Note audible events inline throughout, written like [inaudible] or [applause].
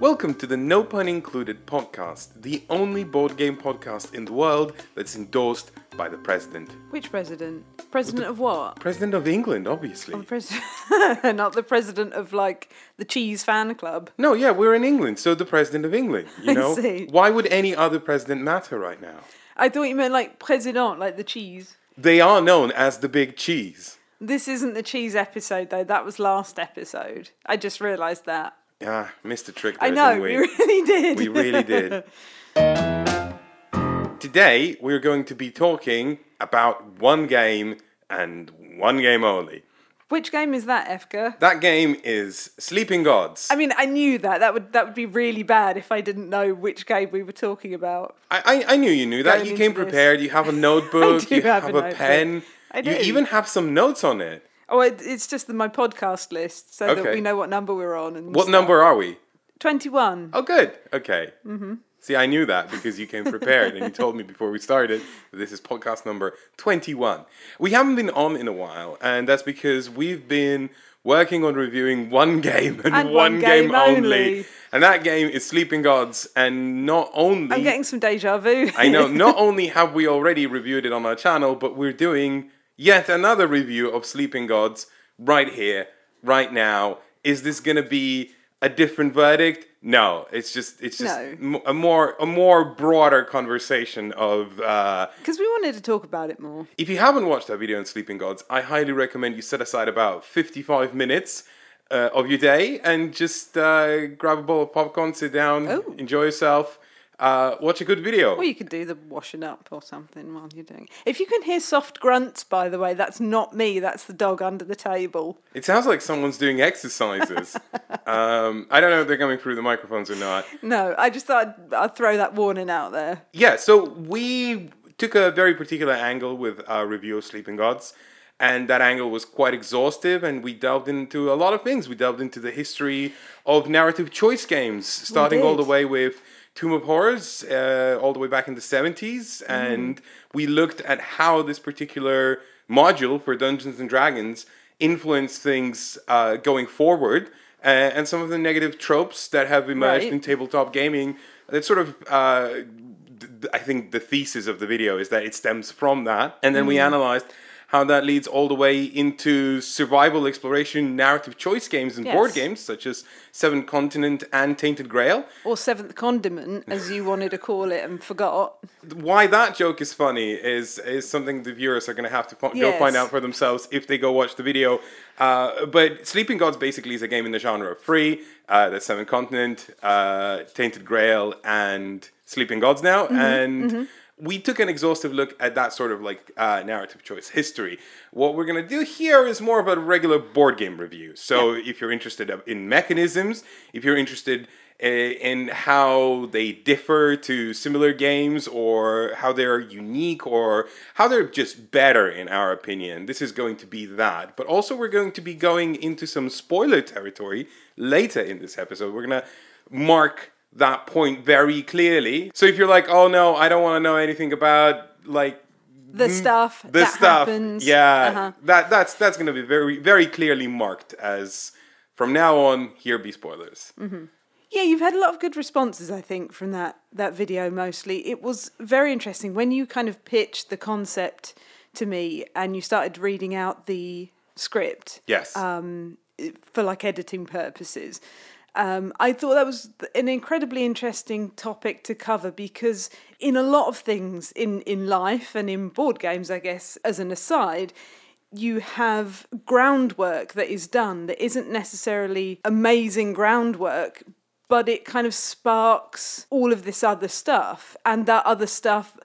Welcome to the No Pun Included podcast, the only board game podcast in the world that's endorsed by the president. Which president? President of what? President of England, obviously. Oh, the president, [laughs] not the president of like the cheese fan club. No, yeah, we're in England, so the president of England, you [laughs] I know? see. Why would any other president matter right now? I thought you meant like president, like the cheese. They are known as the big cheese. This isn't the cheese episode though. That was last episode. I just realised that. Ah, Mr. Trick there, I know didn't we [laughs] really did. We really did. Today, we're going to be talking about one game and one game only. Which game is that, Efka? That game is Sleeping Gods. I mean, I knew that. That would that would be really bad if I didn't know which game we were talking about. I, I, I knew you knew that. Going You came into this. prepared. You have a [laughs] notebook. you have have, a a, pen. You even have some notes on it. Oh, it, it's just my podcast list, so that we know what number we're on. And What number are we? Twenty-one. Oh, good. Okay. Mm-hmm. See, I knew that because you came prepared and you told me before we started that this is podcast number 21. We haven't been on in a while, and that's because we've been working on reviewing one game and, one, game only. only. And that game is Sleeping Gods, and not only. I'm getting some deja vu. I know. Not [laughs] only have we already reviewed it on our channel, but we're doing yet another review of Sleeping Gods right here, right now. Is this gonna be a different verdict? No, it's just it's just No. a more a more broader conversation of. Uh, Because we wanted to talk about it more. if you haven't watched that video on Sleeping Gods, I highly recommend you set aside about fifty-five minutes. Uh, of your day and just uh, grab a bowl of popcorn, sit down, Oh. enjoy yourself, uh, watch a good video. Or you could do the washing up or something while you're doing. it. If you can hear soft grunts, by the way, that's not me. That's the dog under the table. It sounds like someone's doing exercises. [laughs] um, I don't know if they're coming through the microphones or not. No, I just thought I'd, I'd throw that warning out there. Yeah, so we took a very particular angle with our review of Sleeping Gods, and that angle was quite exhaustive, and we delved into a lot of things. We delved into the history of narrative choice games, starting all the way with Tomb of Horrors, uh, all the way back in the 70s, and we looked at how this particular module for Dungeons and Dragons influenced things uh, going forward. Uh, and some of the negative tropes that have emerged Right. in tabletop gaming that sort of uh, I think the thesis of the video is that it stems from that, and then we Mm-hmm. analyzed how that leads all the way into survival exploration narrative choice games and board games such as Seven Continent and Tainted Grail. Or seventh condiment, as you wanted to call it and forgot. Why that joke is funny is is something the viewers are going to have to fo- go find out for themselves if they go watch the video. Uh, but Sleeping Gods basically is a game in the genre of free. Uh, there's Seven Continent, uh, Tainted Grail, and Sleeping Gods now, and. We took an exhaustive look at that sort of like uh, narrative choice history. What we're gonna do here is more of a regular board game review. So if you're interested in mechanisms, if you're interested uh, in how they differ to similar games or how they're unique or how they're just better in our opinion this is going to be that but also we're going to be going into some spoiler territory later in this episode we're going to mark that point very clearly so if you're like oh no i don't want to know anything about like The stuff the that stuff happens. yeah Uh-huh. that that's that's going to be very very clearly marked as from now on here be spoilers Yeah, you've had a lot of good responses, I think, from that that video. Mostly, it was very interesting when you kind of pitched the concept to me and you started reading out the script yes um, for like editing purposes. Um, I thought that was an incredibly interesting topic to cover because in a lot of things in in life and in board games, I guess, as an aside. You have groundwork that is done that isn't necessarily amazing groundwork, but it kind of sparks all of this other stuff, and that other stuff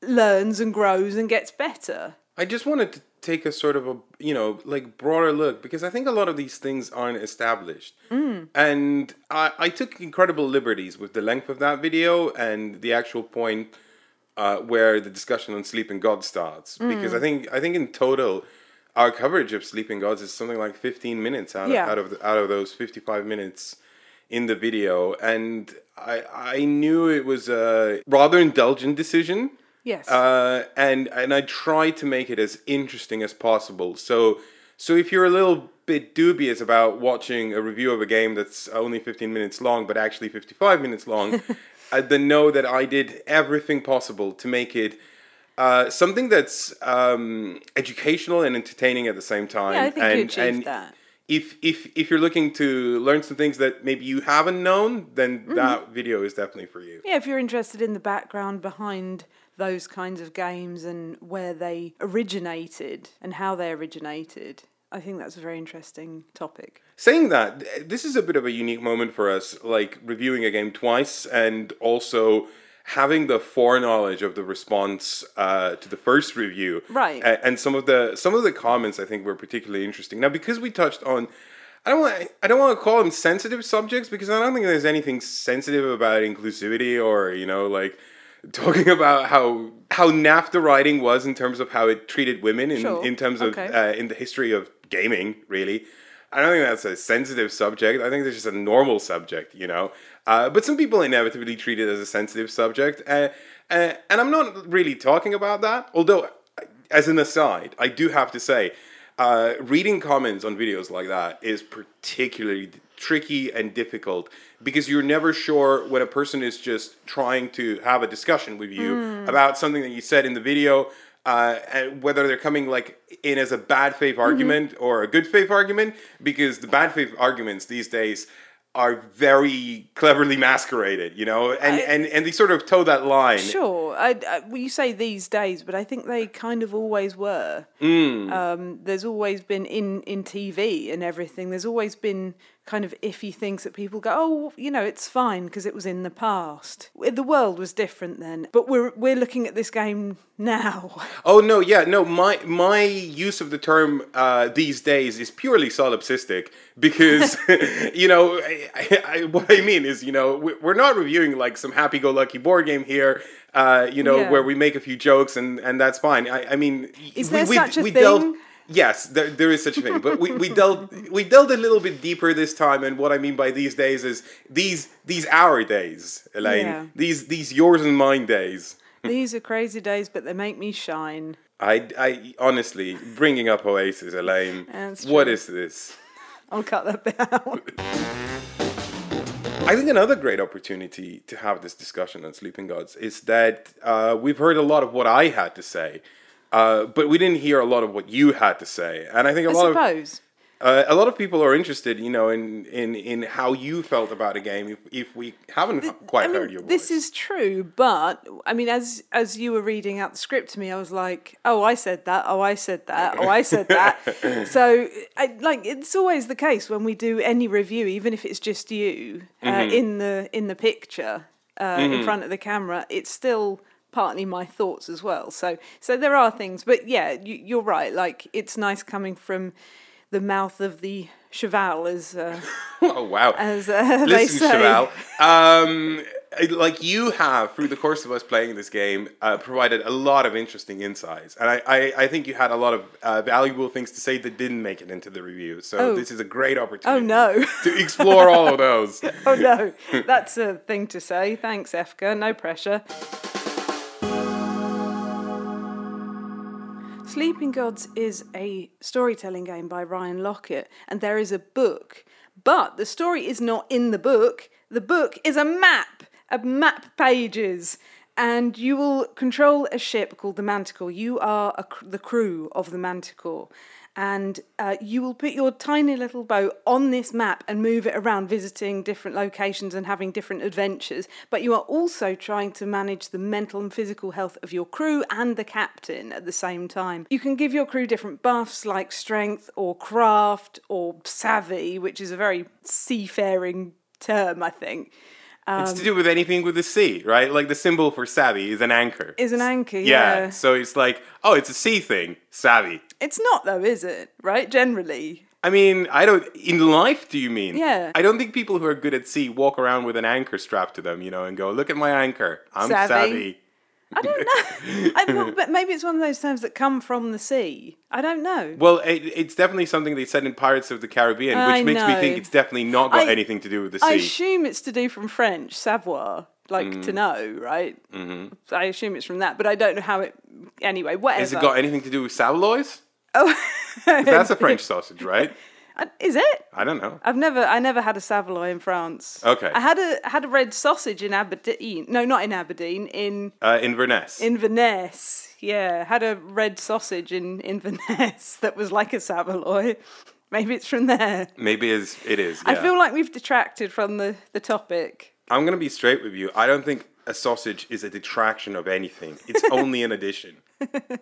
learns and grows and gets better. I just wanted to take a sort of a you know like broader look because I think a lot of these things aren't established, and I, I took incredible liberties with the length of that video and the actual point uh, where the discussion on Sleeping God starts. Because I think I think in total our coverage of Sleeping Gods is something like fifteen minutes out Yeah. of out of out of those fifty five minutes in the video, and I I knew it was a rather indulgent decision. Yes. Uh, and and I try to make it as interesting as possible. So so if you're a little bit dubious about watching a review of a game that's only 15 minutes long, but actually 55 minutes long, [laughs] uh, then know that I did everything possible to make it uh, something that's um, educational and entertaining at the same time. Yeah, I think and, you achieved and that. If, if if you're looking to learn some things that maybe you haven't known, then Mm-hmm. that video is definitely for you. Yeah, if you're interested in the background behind those kinds of games and where they originated and how they originated, I think that's a very interesting topic. Saying that, this is a bit of a unique moment for us, like reviewing a game twice and also having the foreknowledge of the response uh, to the first review. Right. A- and some of the some of the comments I think were particularly interesting. Now, because we touched on. I don't want. I don't want to call them sensitive subjects because I don't think there's anything sensitive about inclusivity or you know like [laughs] talking about how how NAFTA writing was in terms of how it treated women in, Sure. in terms of Okay. uh, in the history of gaming. Really, I don't think that's a sensitive subject. I think it's just a normal subject, you know. Uh, but some people inevitably treat it as a sensitive subject, uh, uh, and I'm not really talking about that. Although, as an aside, I do have to say, uh, reading comments on videos like that is particularly tricky and difficult because you're never sure when a person is just trying to have a discussion with you about something that you said in the video uh, and whether they're coming like in as a bad faith argument or a good faith argument because the bad faith arguments these days are very cleverly masqueraded you know and, I- and and they sort of toe that line Sure, I, I, well, you say these days, but I think they kind of always were. Mm. Um, there's always been in in TV and everything. There's always been kind of iffy things that people go, oh, you know, it's fine because it was in the past. The world was different then, but we're we're looking at this game now. [laughs] Oh no, yeah, no. My my use of the term uh, these days is purely solipsistic because [laughs] [laughs] you know I, I, what I mean is you know we- we're not reviewing like some happy-go-lucky board game here. Uh, you know Yeah. where we make a few jokes and and that's fine. I, I mean, Is we, there we, such a we thing? Delved, yes, there, there is such a thing, but we, we delved we delved a little bit deeper this time. And what I mean by these days is these these our days, Elaine. Yeah. These these yours and mine days. These are crazy days, but they make me shine. I, I honestly bringing up Oasis, Elaine. What is this? I'll cut that bit out. [laughs] I think another great opportunity to have this discussion on Sleeping Gods is that uh, we've heard a lot of what I had to say, uh, but we didn't hear a lot of what you had to say. And I think a I lot of uh, a lot of people are interested, you know, in in in how you felt about a game. If, if we haven't quite I mean, heard your voice, this is true, but I mean, as as you were reading out the script to me, I was like, "Oh, I said that. Oh, I said that. Oh, I said that." [laughs] so, I, like, it's always the case when we do any review, even if it's just you uh, Mm-hmm. in the in the picture uh, in front of the camera. It's still partly my thoughts as well. So, so there are things, but yeah, you, you're right. Like, it's nice coming from the mouth of the cheval, as uh, [laughs] oh wow. as uh, Listen. Cheval, um, like you have through the course of us playing this game, uh, provided a lot of interesting insights, and I, I, I think you had a lot of uh, valuable things to say that didn't make it into the review. So Oh. this is a great opportunity. Oh no. to explore all of [laughs] those. Oh no, that's a thing to say. Thanks, Efka. No pressure. Sleeping Gods is a storytelling game by Ryan Laukat, and there is a book. But the story is not in the book. The book is a map, a map pages. And you will control a ship called the Manticore. You are cr- the crew of the Manticore. And uh, you will put your tiny little boat on this map and move it around, visiting different locations and having different adventures. But you are also trying to manage the mental and physical health of your crew and the captain at the same time. You can give your crew different buffs like strength or craft or savvy, which is a very seafaring term, I think. It's to um, do with anything with the sea, right? Like the symbol for savvy is an anchor. Is an anchor, yeah. yeah. So it's like, oh, it's a sea thing, savvy. It's not though, is it? Right? Generally. I mean, I don't. In life, do you mean? Yeah. I don't think people who are good at sea walk around with an anchor strapped to them, you know, and go, "Look at my anchor. I'm Savvy. savvy." I don't know. [laughs] I, well, but maybe it's one of those terms that come from the sea. I don't know. Well, it, it's definitely something they said in Pirates of the Caribbean, which I makes me think it's definitely not got I- anything to do with the sea. I assume it's to do from French, savoir, like Mm. to know, right? Mm-hmm. I assume it's from that, but I don't know how it. Anyway, whatever. Has it got anything to do with saveloys? Oh, [laughs] That's a French [laughs] sausage, right? Uh, Is it? I don't know. I've never, I never had a saveloy in France. Okay. I had a had a red sausage in Aberdeen. No, not in Aberdeen. In Uh, Inverness. Inverness. Yeah, had a red sausage in Inverness [laughs] that was like a saveloy. Maybe it's from there. Maybe is it is. I yeah. feel like we've detracted from the the topic. I'm gonna be straight with you. I don't think a sausage is a detraction of anything. It's [laughs] only an addition.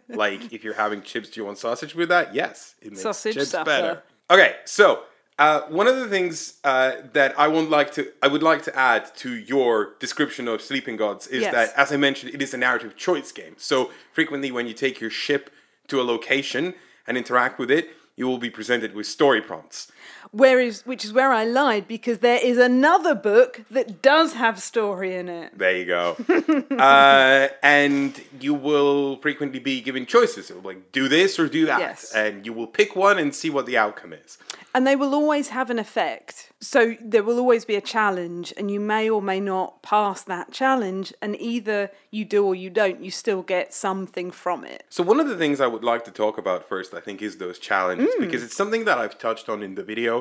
like if you're having chips, do you want sausage with that? Yes, it makes Sausage chips supper. better. Okay, so uh, one of the things uh, that I would like to I would like to add to your description of Sleeping Gods is Yes. that, as I mentioned, it is a narrative choice game. So frequently, when you take your ship to a location and interact with it, you will be presented with story prompts. Where is which is where I lied because there is another book that does have story in it. There you go. [laughs] uh, and you will frequently be given choices. Like, do this or do that. Yes. And you will pick one and see what the outcome is. And they will always have an effect. So there will always be a challenge, and you may or may not pass that challenge. And either you do or you don't, you still get something from it. So, one of the things I would like to talk about first, I think, is those challenges Mm. because it's something that I've touched on in the video,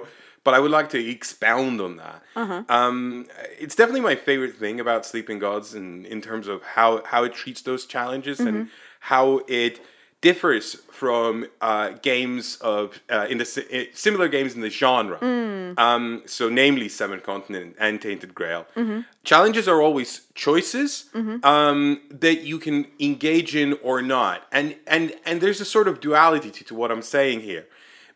but I would like to expound on that. Uh-huh. Um, it's definitely my favorite thing about Sleeping Gods in, in terms of how, how it treats those challenges and Mm-hmm. how it differs from uh, games of uh, in the eh, similar games in the genre. Mm. Um, so, namely, Seven Continent and Tainted Grail. Mm-hmm. Challenges are always choices um, that you can engage in or not, and and and there's a sort of duality to, to what I'm saying here,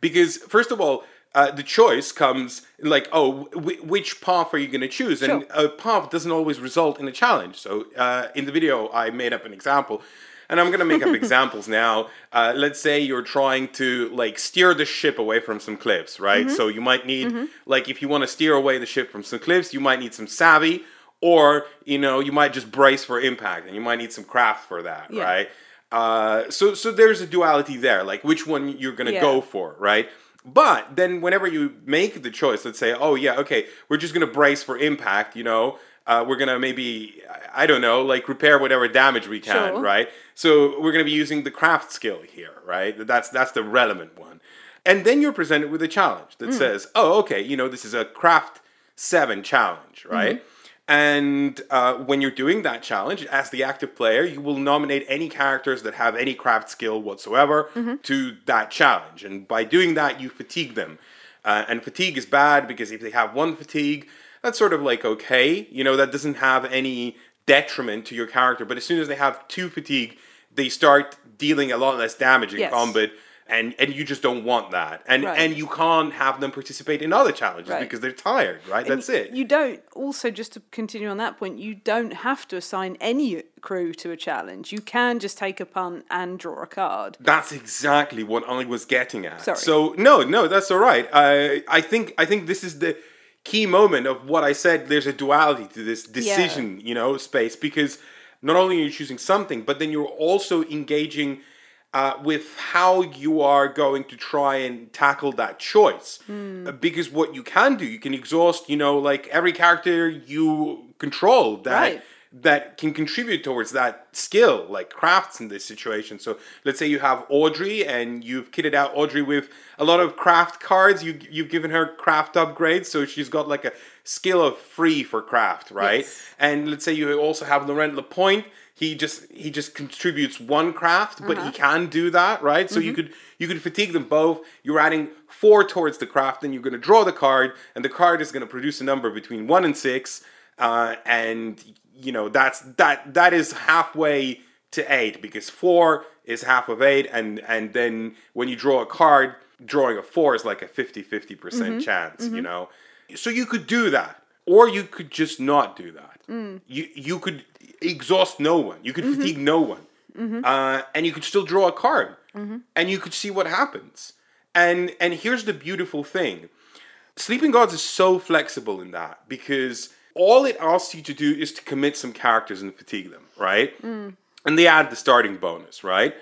because first of all. Uh, the choice comes like, oh, w- which path are you going to choose? And Sure. a path doesn't always result in a challenge. So uh, in the video, I made up an example, and I'm going to make up [laughs] examples now. Uh, let's say you're trying to like steer the ship away from some cliffs, right? So you might need like if you want to steer away the ship from some cliffs, you might need some savvy, or you know you might just brace for impact, and you might need some craft for that, Yeah. right? Uh, so so there's a duality there, like which one you're going to Yeah. go for, right? But then whenever you make the choice, let's say, oh yeah, okay, we're just gonna brace for impact, you know, uh, we're gonna maybe, I don't know, like repair whatever damage we can, Sure. right? So we're gonna be using the craft skill here, right? That's that's the relevant one. And then you're presented with a challenge that says, oh, okay, you know, this is a craft seven challenge, right? And uh, when you're doing that challenge, as the active player, you will nominate any characters that have any craft skill whatsoever to that challenge. And by doing that, you fatigue them. Uh, and fatigue is bad because if they have one fatigue, that's sort of like okay, you know, that doesn't have any detriment to your character. But as soon as they have two fatigue, they start dealing a lot less damage in Yes. combat. And, and you just don't want that, and Right. and you can't have them participate in other challenges Right. because they're tired, right? That's it. You don't, also, just to continue on that point, you don't have to assign any crew to a challenge. You can just take a punt and draw a card. That's exactly what I was getting at. Sorry. So no, no, that's all right. I I think I think this is the key moment of what I said. There's a duality to this decision, you know, space because not only are you choosing something, but then you're also engaging uh, with how you are going to try and tackle that choice. Uh, Because what you can do, you can exhaust, you know, like every character you control that Right. that can contribute towards that skill, like crafts in this situation. So let's say you have Audrey and you've kitted out Audrey with a lot of craft cards. You you've given her craft upgrades, so she's got like a skill of free for craft, right? Yes. And let's say you also have Laurent Lapointe. He just he just contributes one craft, but he uh-huh. can do that, right? So you mm-hmm. could you could fatigue them both. You're adding four towards the craft, then you're going to draw the card, and the card is going to produce a number between one and six, uh, and you know that's that that is halfway to eight because four is half of eight, and and then when you draw a card, drawing a four is like a 50-50% mm-hmm. chance, you mm-hmm. know. So you could do that, or you could just not do that. Mm. You you could exhaust no one. You could mm-hmm. fatigue no one, mm-hmm. uh, and you could still draw a card, mm-hmm. and you could see what happens. And and here's the beautiful thing: Sleeping Gods is so flexible in that because all it asks you to do is to commit some characters and fatigue them, right? Mm. And they add the starting bonus, right?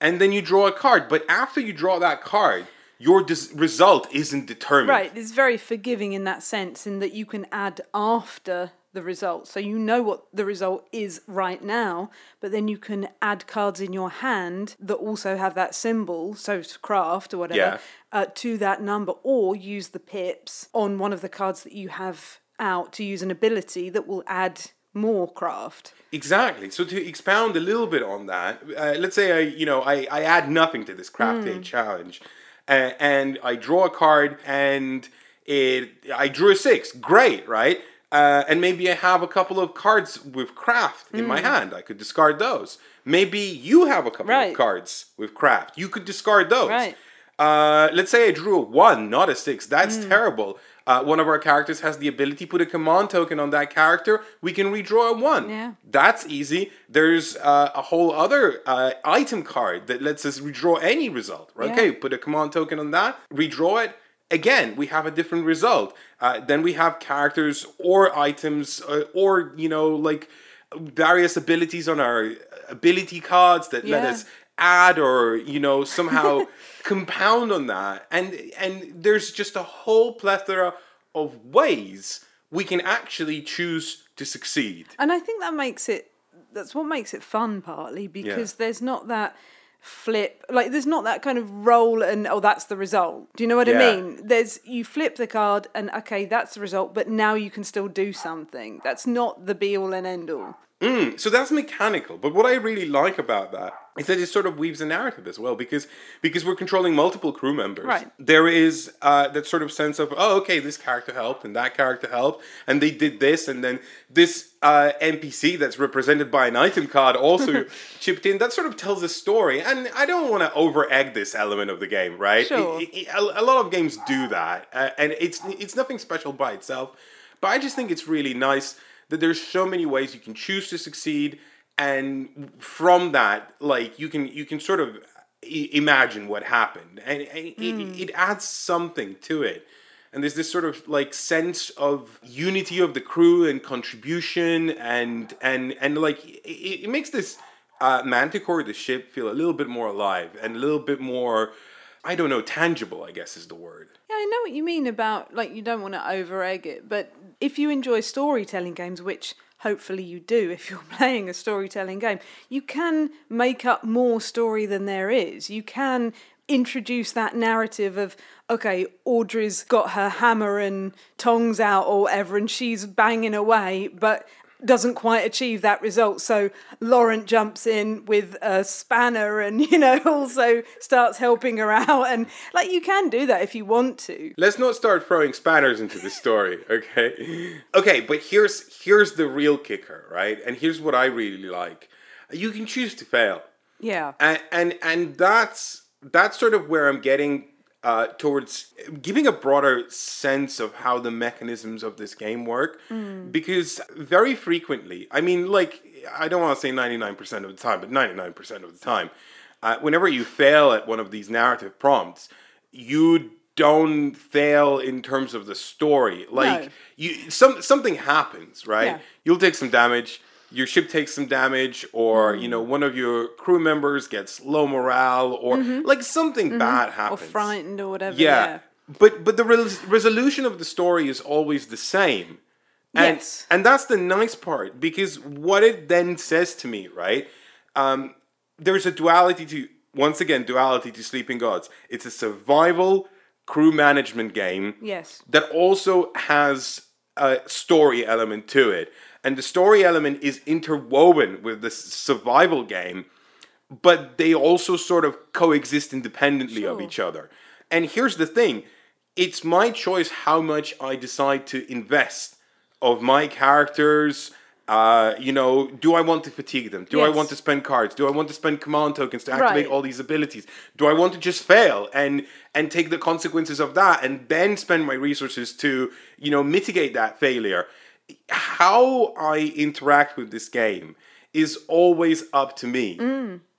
And then you draw a card, but after you draw that card, your dis- result isn't determined. Right, it's very forgiving in that sense, in that you can add after the result. So you know what the result is right now, but then you can add cards in your hand that also have that symbol, so craft or whatever, Yeah. uh, to that number, or use the pips on one of the cards that you have out to use an ability that will add more craft. Exactly. So to expound a little bit on that, uh, let's say I, you know, I, I add nothing to this craft Hmm. day challenge, uh, and I draw a card, and it I drew a six. Great, right? Uh, and maybe I have a couple of cards with craft in Hmm. my hand. I could discard those. Maybe you have a couple Right. of cards with craft. You could discard those. Right. Uh, let's say I drew a one, not a six. That's Hmm. terrible. Uh, one of our characters has the ability to put a command token on that character. We can redraw a one. Yeah. That's easy. There's uh, a whole other uh, item card that lets us redraw any result. Yeah. Okay, put a command token on that, redraw it. Again, we have a different result. Uh, then we have characters or items uh, or, you know, like various abilities on our ability cards that let us add or you know somehow [laughs] compound on that. And and there's just a whole plethora of ways we can actually choose to succeed. And I think that makes it that's what makes it fun partly because there's not that flip like there's not that kind of roll and oh that's the result. Do you know what Yeah. I mean? There's you flip the card and okay that's the result but now you can still do something. That's not the be all and end all. So that's mechanical but what i really like about that is that it sort of weaves a narrative as well because because we're controlling multiple crew members Right. there is uh, that sort of sense of oh okay this character helped and that character helped and they did this and then this uh, npc that's represented by an item card also [laughs] chipped in that sort of tells a story and i don't want to over egg this element of the game right Sure. It- it- a, a lot of games do that uh, and it's it's nothing special by itself but i just think it's really nice that there's so many ways you can choose to succeed and from that like you can you can sort of I- imagine what happened. And, and it, it adds something to it. And there's this sort of like sense of unity of the crew and contribution and and and like it, it makes this uh, manticore the ship feel a little bit more alive and a little bit more i don't know tangible i guess is the word. Yeah, I know what you mean about like you don't want to over egg it, but if you enjoy storytelling games, which hopefully you do if you're [laughs] playing a storytelling game, you can make up more story than there is. You can introduce that narrative of okay, Audrey's got her hammer and tongs out or whatever, and she's banging away, but doesn't quite achieve that result. So Laurent jumps in with a spanner and, [laughs] you know, also starts helping her out. And like you can do that if you want to. Let's not start throwing spanners into the story, [laughs] okay? Okay, but here's here's the real kicker, right? And here's what I really like. You can choose to fail. Yeah. And and, and that's that's sort of where I'm getting uh, towards giving a broader sense of how the mechanisms of this game work. Because very frequently, I mean, like, I don't want to say 99% of the time, but 99% of the time, uh, whenever you fail at one of these narrative prompts, you don't fail in terms of the story. Like, No. you some something happens, right? Yeah. You'll take some damage. Your ship takes some damage, or you know, one of your crew members gets low morale, or like something bad Mm-hmm. Or happens. frightened or whatever. Yeah. Yeah. But but the res- resolution of the story is always the same. And, Yes. and that's the nice part because what it then says to me, right? Um, there's a duality to once again duality to Sleeping Gods. It's a survival crew management game Yes. that also has a story element to it. And the story element is interwoven with the survival game, but they also sort of coexist independently of each other. And here's the thing it's my choice how much I decide to invest of my characters. Uh, you know, do I want to fatigue them? Do I want to spend cards? Do I want to spend command tokens to activate Right. all these abilities? Do I want to just fail and and take the consequences of that and then spend my resources to, you know, mitigate that failure? How I interact with this game is always up to me.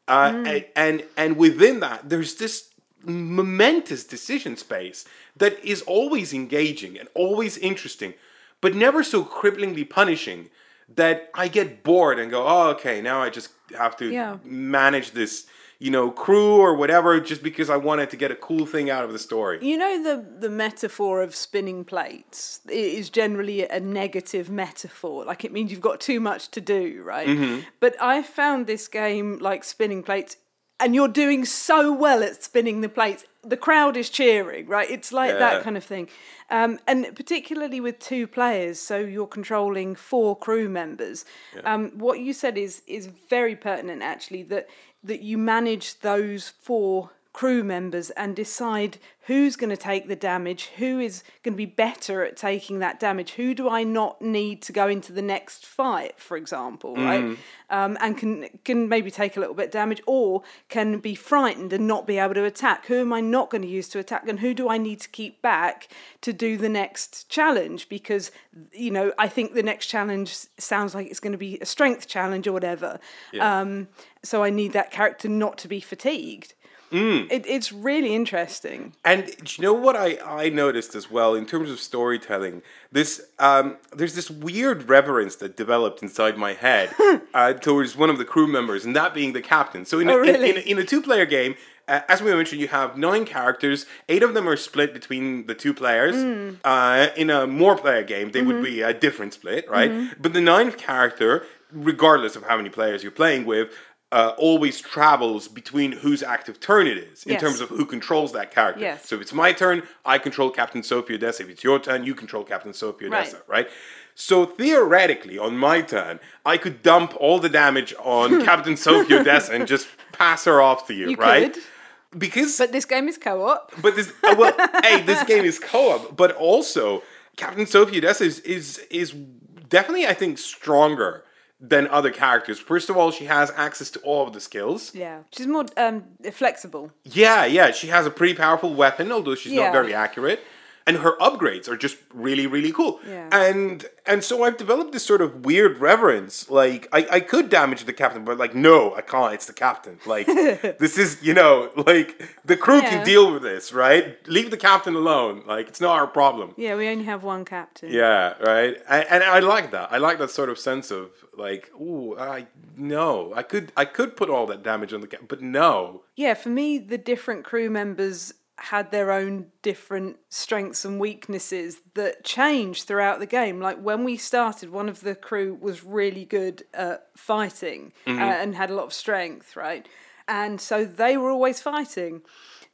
Uh, and, and and within that, there's this momentous decision space that is always engaging and always interesting, but never so cripplingly punishing that I get bored and go, oh, okay, now I just have to Yeah. manage this you know, crew or whatever, just because I wanted to get a cool thing out of the story. You know the the metaphor of spinning plates is generally a negative metaphor. Like it means you've got too much to do, right? Mm-hmm. But I found this game like spinning plates and you're doing so well at spinning the plates. The crowd is cheering, right? It's like Yeah. that kind of thing. Um, and particularly with two players, so you're controlling four crew members. Um, what you said is is very pertinent, actually. That that you manage those four crew members and decide who's going to take the damage, who is going to be better at taking that damage, who do I not need to go into the next fight, for example, right? Um, and can can maybe take a little bit of damage, or can be frightened and not be able to attack. Who am I not going to use to attack, and who do I need to keep back to do the next challenge? Because you know I think the next challenge sounds like it's going to be a strength challenge or whatever. Yeah. Um, so I need that character not to be fatigued. It, it's really interesting. And do you know what I, I noticed as well in terms of storytelling? This um, there's this weird reverence that developed inside my head [laughs] uh, towards one of the crew members, and that being the captain. So in a, Oh, in- really? in, a, in a two player game, uh, as we mentioned, you have nine characters. Eight of them are split between the two players. Hmm. Uh, in a more player game, they Mm-hmm. would be a different split, right? But the ninth character, regardless of how many players you're playing with, uh, always travels between whose active turn it is in Yes. terms of who controls that character. Yes. So if it's my turn, I control Captain Sophie Odessa. If it's your turn, you control Captain Sophie Odessa, right? So theoretically, on my turn, I could dump all the damage on [laughs] Captain Sophie Odessa and just pass her off to you, You right? could. Because But this game is co-op. but this uh, well, [laughs] hey, this game is co-op, but also Captain Sophie Odessa is is is definitely I think stronger than other characters. First of all, she has access to all of the skills. Yeah, she's more um, flexible. Yeah, yeah, she has a pretty powerful weapon, although she's Yeah. not very accurate. And her upgrades are just really, really cool. Yeah. And and so I've developed this sort of weird reverence. Like I, I could damage the captain, but like no, I can't. It's the captain. Like [laughs] this is you know like the crew Yeah. can deal with this, right? Leave the captain alone. Like it's not our problem. Yeah, we only have one captain. Yeah, right. And, and I like that. I like that sort of sense of like, ooh, I no, I could I could put all that damage on the captain, but no. Yeah, for me, the different crew members had their own different strengths and weaknesses that changed throughout the game. Like when we started, one of the crew was really good at fighting uh, and had a lot of strength, right? And so they were always fighting.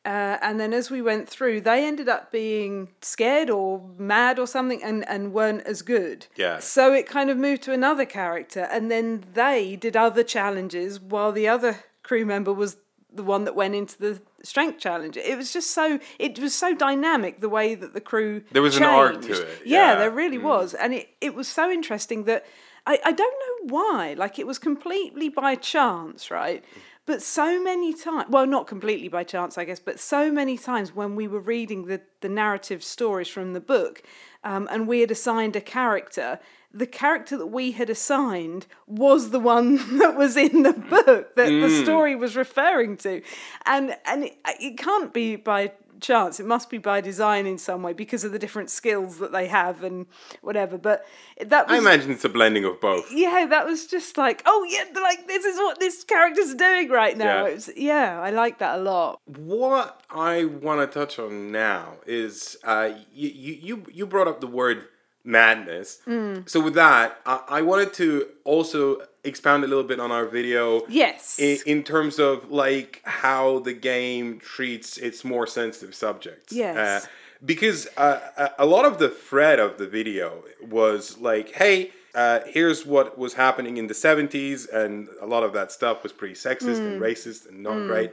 Uh, and then as we went through, they ended up being scared or mad or something and, and weren't as good. Yeah. So it kind of moved to another character. And then they did other challenges while the other crew member was the one that went into the strength challenge. It was just so it was so dynamic the way that the crew There was an arc to it, Yeah, yeah. there really was, and it it was so interesting that I I don't know why. Like it was completely by chance, right? But so many times, well, not completely by chance, I guess, but so many times when we were reading the, the narrative stories from the book um, and we had assigned a character, the character that we had assigned was the one [laughs] that was in the book that the story was referring to. And, and it, it can't be by chance, it must be by design in some way because of the different skills that they have and whatever. But that I imagine it's a blending of both. yeah, that was just like, oh yeah, like this is what this character's doing right now. Yeah. Was, yeah, I like that a lot. What I want to touch on now is uh, you you you brought up the word madness. Mm. So with that, I, I wanted to also expound a little bit on our video. Yes. In, in terms of like how the game treats its more sensitive subjects. Yes. Uh, because uh, a- a lot of the thread of the video was like, hey, uh, here's what was happening in the 70s, and a lot of that stuff was pretty sexist and racist and not great.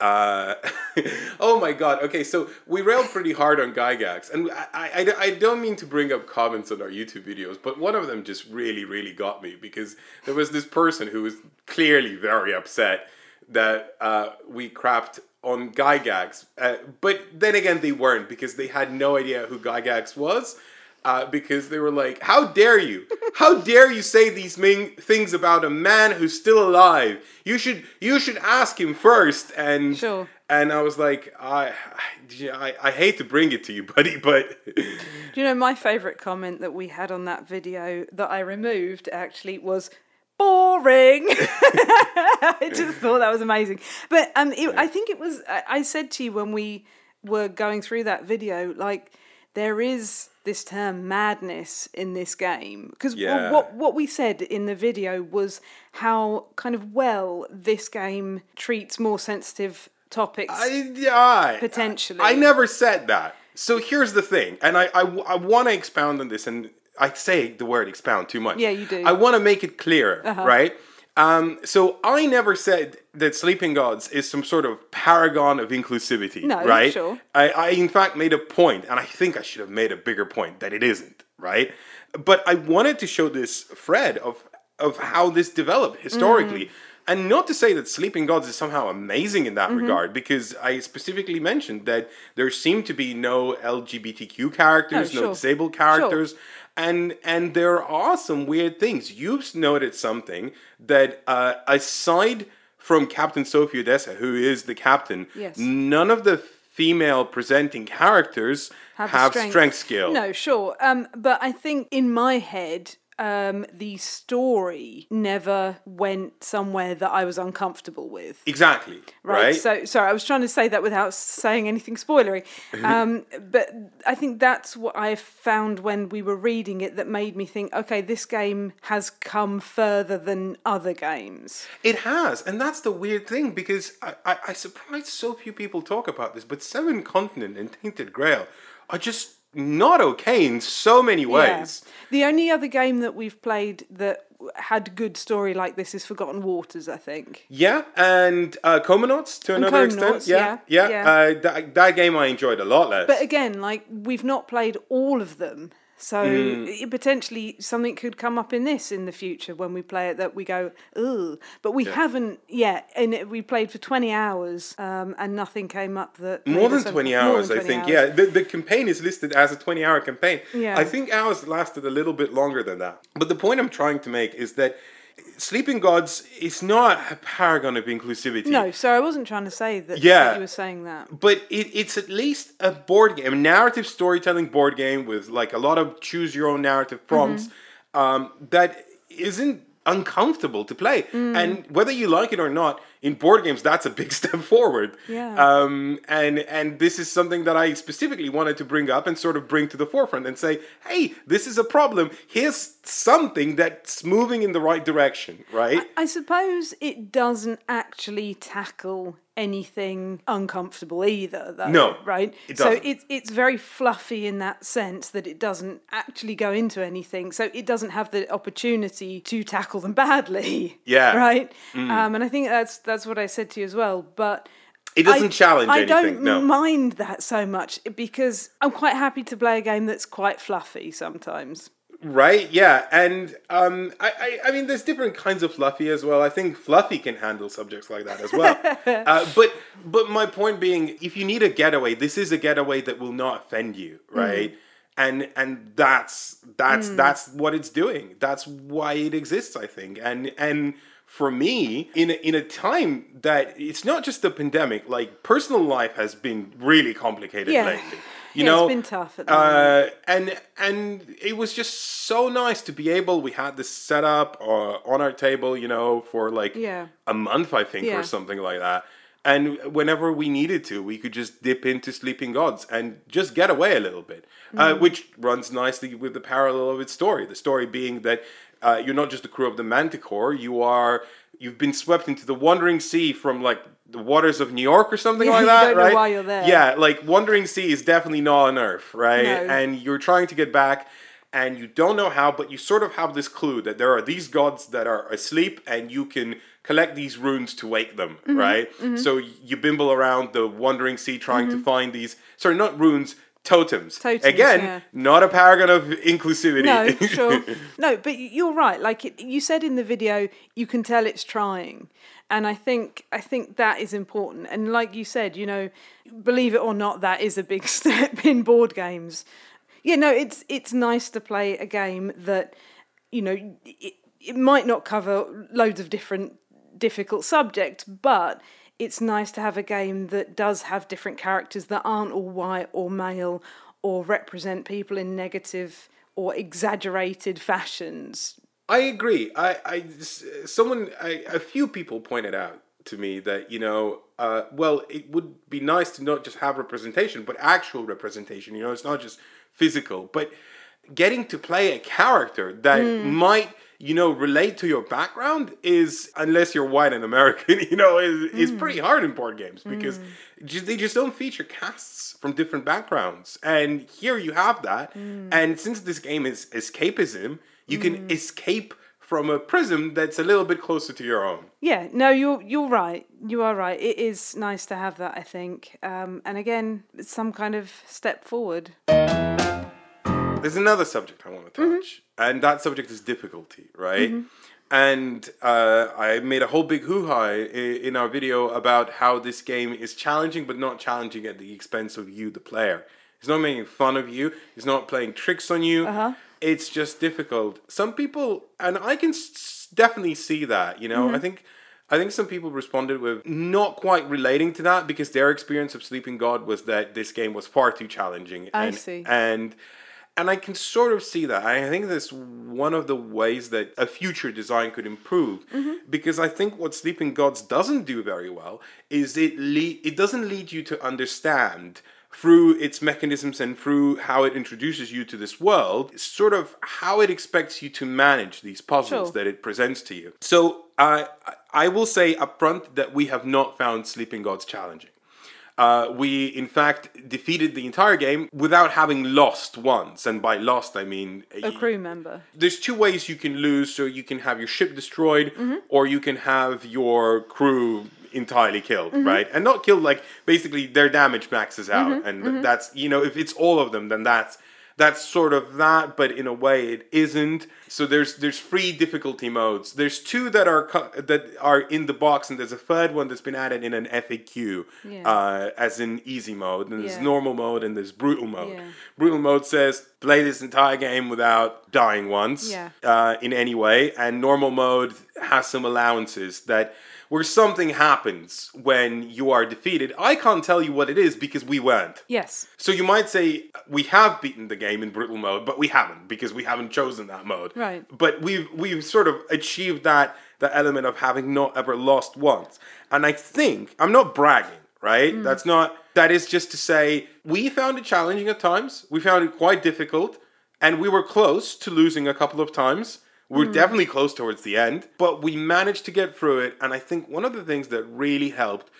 Uh, [laughs] oh my god. Okay, so we railed pretty hard on Gygax, and I, I, I don't mean to bring up comments on our YouTube videos, but one of them just really, really got me because there was this person who was clearly very upset that uh, we crapped on Gygax. Uh, but then again, they weren't because they had no idea who Gygax was. Uh, because they were like, "How dare you? How dare you say these things about a man who's still alive? You should you should ask him first. And Sure. and I was like, I, I I hate to bring it to you, buddy, but Do [laughs] you know my favourite comment that we had on that video that I removed actually was boring. [laughs] I just thought that was amazing. But um, it, I think it was. I, I said to you when we were going through that video, like there is this term madness in this game because Yeah. what what we said in the video was how kind of well this game treats more sensitive topics. I, yeah, Potentially. I, I never said that. So here's the thing, and I I, want to expound on this, and I say the word expound too much. Yeah, you do. I want to make it clear, Uh-huh. right? Um, so I never said that Sleeping Gods is some sort of paragon of inclusivity, No, right? sure. I, I in fact made a point, and I think I should have made a bigger point that it isn't, right? But I wanted to show this thread of of how this developed historically. Mm. And not to say that Sleeping Gods is somehow amazing in Mm-hmm. that regard, because I specifically mentioned that there seem to be no LGBTQ characters, No, no sure. disabled characters, and and there are some weird things. You've noted something that uh, aside from Captain Sophie Odessa, who is the captain, Yes. none of the female presenting characters have, the strength. skill. No, sure. Um, but I think in my head, um, the story never went somewhere that I was uncomfortable with. Exactly. Right. Right. So sorry, I was trying to say that without saying anything spoilery. [laughs] Um, but I think that's what I found when we were reading it that made me think, okay, this game has come further than other games. It has, and that's the weird thing because I, I, I surprised so few people talk about this, but Seven Continent and Tainted Grail are just not okay in so many ways. Yeah. The only other game that we've played that had good story like this is Forgotten Waters, I think. Yeah, and uh, Comanauts to another extent. Yeah, yeah, yeah. yeah. Uh, that, that game I enjoyed a lot less. But again, like we've not played all of them. So Mm. potentially something could come up in this in the future when we play it that we go, ugh. But we haven't yet. And it, we played for 20 hours um, and nothing came up that. more than 20 hours, than I think. hours. Yeah, the, the campaign is listed as a 20 hour campaign. Yeah. I think ours lasted a little bit longer than that. But the point I'm trying to make is that Sleeping Gods is not a paragon of inclusivity. No, so I wasn't trying to say that, Yeah. that you were saying that. but it, it's at least a board game, a narrative storytelling board game with like a lot of choose your own narrative prompts Mm-hmm. um, that isn't uncomfortable to play. Mm. And whether you like it or not, in board games, that's a big [laughs] step forward. Yeah. Um, and and this is something that I specifically wanted to bring up and sort of bring to the forefront and say, hey, this is a problem. Here's something that's moving in the right direction, right? I suppose it doesn't actually tackle anything uncomfortable either though No, right it so it's it's very fluffy in that sense that it doesn't actually go into anything so it doesn't have the opportunity to tackle them badly Yeah. [laughs] Mm. right um and i think that's that's what i said to you as well but It doesn't I, challenge I anything. don't no. mind that so much because I'm quite happy to play a game that's quite fluffy sometimes. Right, yeah, and um, I, I, I mean, there's different kinds of fluffy as well. I think fluffy can handle subjects like that as well. [laughs] uh, but, but my point being, if you need a getaway, this is a getaway that will not offend you, right? And and that's that's that's what it's doing. That's why it exists, I think. And and for me, in a, in a time that it's not just the pandemic, like personal life has been really complicated Yeah. lately. You Yeah, it's been tough at the uh, and and it was just so nice to be able. We had this set up uh, on our table, you know, for like Yeah. a month, I think, Yeah. or something like that. And whenever we needed to, we could just dip into Sleeping Gods and just get away a little bit, uh, Mm. which runs nicely with the parallel of its story. The story being that uh, you're not just the crew of the Manticore; you are you've been swept into the Wandering Sea from like the waters of New York or something Yeah, like that, right? why you're there. Yeah, like Wandering Sea is definitely not on Earth, right? No. And you're trying to get back, and you don't know how, but you sort of have this clue that there are these gods that are asleep, and you can collect these runes to wake them, Mm-hmm. right? So you bimble around the Wandering Sea trying Mm-hmm. to find these. Sorry, not runes. Totems. Totems, Again, yeah. not a paragon of inclusivity. No, [laughs] sure. No, but you're right. Like it, you said in the video, you can tell it's trying, and I think I think that is important. And like you said, you know, believe it or not, that is a big [laughs] step in board games. Yeah, no, it's it's nice to play a game that, you know, it, it might not cover loads of different difficult subjects, but it's nice to have a game that does have different characters that aren't all white or male or represent people in negative or exaggerated fashions. I agree. I, someone, I, a few people pointed out to me that you know, uh, well, it would be nice to not just have representation, but actual representation. You know, it's not just physical, but getting to play a character that might you know relate to your background is unless you're white and american [laughs] you know is, is mm. pretty hard in board games because mm. just, they just don't feature casts from different backgrounds and here you have that mm. and since this game is escapism you can escape from a prism that's a little bit closer to your own Yeah, no, you're you're right. You are right. It is nice to have that, I think. Um, and again, it's some kind of step forward. Mm-hmm. There's another subject I want to mm-hmm. touch, and that subject is difficulty, right? Mm-hmm. And uh, I made a whole big hoo ha in our video about how this game is challenging, but not challenging at the expense of you, the player. It's not making fun of you. It's not playing tricks on you. Uh-huh. It's just difficult. Some people, and I can s- definitely see that. You know, I think. I think some people responded with not quite relating to that because their experience of Sleeping God was that this game was far too challenging. I and, see. And and I can sort of see that. I think that's one of the ways that a future design could improve. Mm-hmm. Because I think what Sleeping Gods doesn't do very well is it le- it doesn't lead you to understand through its mechanisms and through how it introduces you to this world, sort of how it expects you to manage these puzzles Sure. that it presents to you. So I I will say upfront that we have not found Sleeping Gods challenging. Uh, we, in fact, defeated the entire game without having lost once. And by lost, I mean. A crew member. There's two ways you can lose. So you can have your ship destroyed, Mm-hmm. or you can have your crew entirely killed, Mm-hmm. right? And not killed, like, basically their damage maxes out. Mm-hmm. And that's, you know, if it's all of them, then that's. That's sort of that, but in a way it isn't. So there's there's three difficulty modes. There's two that are co- that are in the box, and there's a third one that's been added in an FAQ Yeah. uh, as in easy mode, and there's Yeah. normal mode, and there's brutal mode. Yeah. Brutal mode says play this entire game without dying once Yeah. uh, in any way, and normal mode has some allowances that where something happens when you are defeated. I can't tell you what it is because we weren't. Yes. So you might say we have beaten the game in brutal mode, but we haven't because we haven't chosen that mode. Right. But we've we've sort of achieved that that element of having not ever lost once. And I think I'm not bragging, right? Hmm. That's not that is just to say we found it challenging at times. We found it quite difficult and we were close to losing a couple of times. We We're definitely close towards the end, but we managed to get through it. And I think one of the things that really helped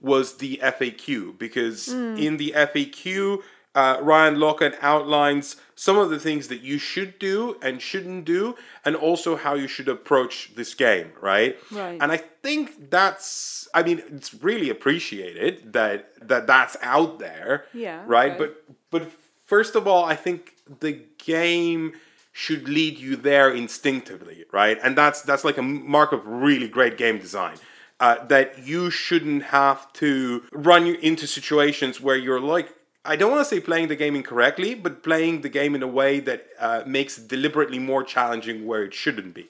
was the FAQ because in the FAQ, uh, Ryan Laukat outlines some of the things that you should do and shouldn't do, and also how you should approach this game, right? Right. And I think that's, I mean, it's really appreciated that that that's out there, Yeah, right? okay. But but first of all, I think the game should lead you there instinctively, right? And that's that's like a mark of really great game design. Uh, that you shouldn't have to run you into situations where you're like, I don't want to say playing the game incorrectly, but playing the game in a way that uh, makes it deliberately more challenging where it shouldn't be.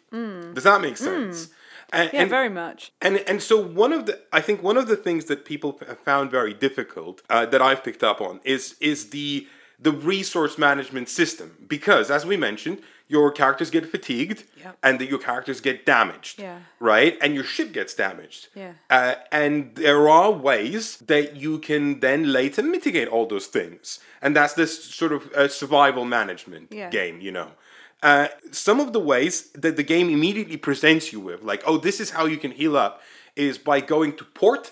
Does that make sense? And, Yeah, and- very much. and and so one of the I think one of the things that people have found very difficult uh, that I've picked up on is is the the resource management system because as we mentioned your characters get fatigued Yep. and that your characters get damaged Yeah. right and your ship gets damaged Yeah. uh, and there are ways that you can then later mitigate all those things and that's this sort of uh, survival management Yeah. game you know uh, some of the ways that the game immediately presents you with, like, oh, this is how you can heal up, is by going to port,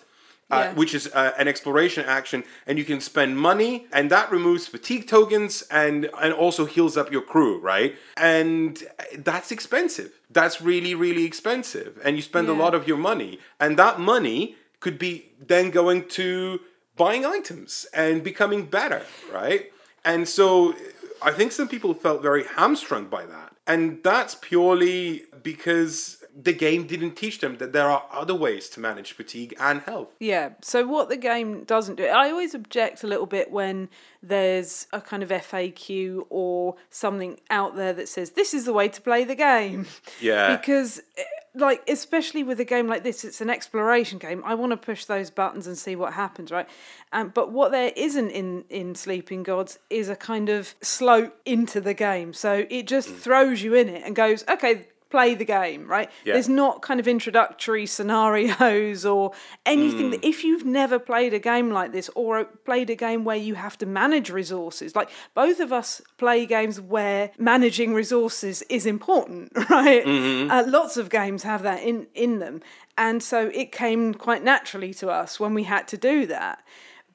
uh, Yeah. which is uh, an exploration action, and you can spend money, and that removes fatigue tokens and and also heals up your crew, right? And that's expensive. That's really really expensive, and you spend a lot of your money, and that money could be then going to buying items and becoming better, right? And so I think some people felt very hamstrung by that. And that's purely because the game didn't teach them that there are other ways to manage fatigue and health. Yeah. So what the game doesn't do, I always object a little bit when there's a kind of FAQ or something out there that says this is the way to play the game. Yeah. Because like especially with a game like this it's an exploration game i want to push those buttons and see what happens right um, but what there isn't in in sleeping gods is a kind of slope into the game so it just throws you in it and goes okay play the game, right? Yeah. There's not kind of introductory scenarios or anything that if you've never played a game like this or played a game where you have to manage resources, like both of us play games where managing resources is important, [laughs] right? Uh, lots of games have that in, in them. And so it came quite naturally to us when we had to do that.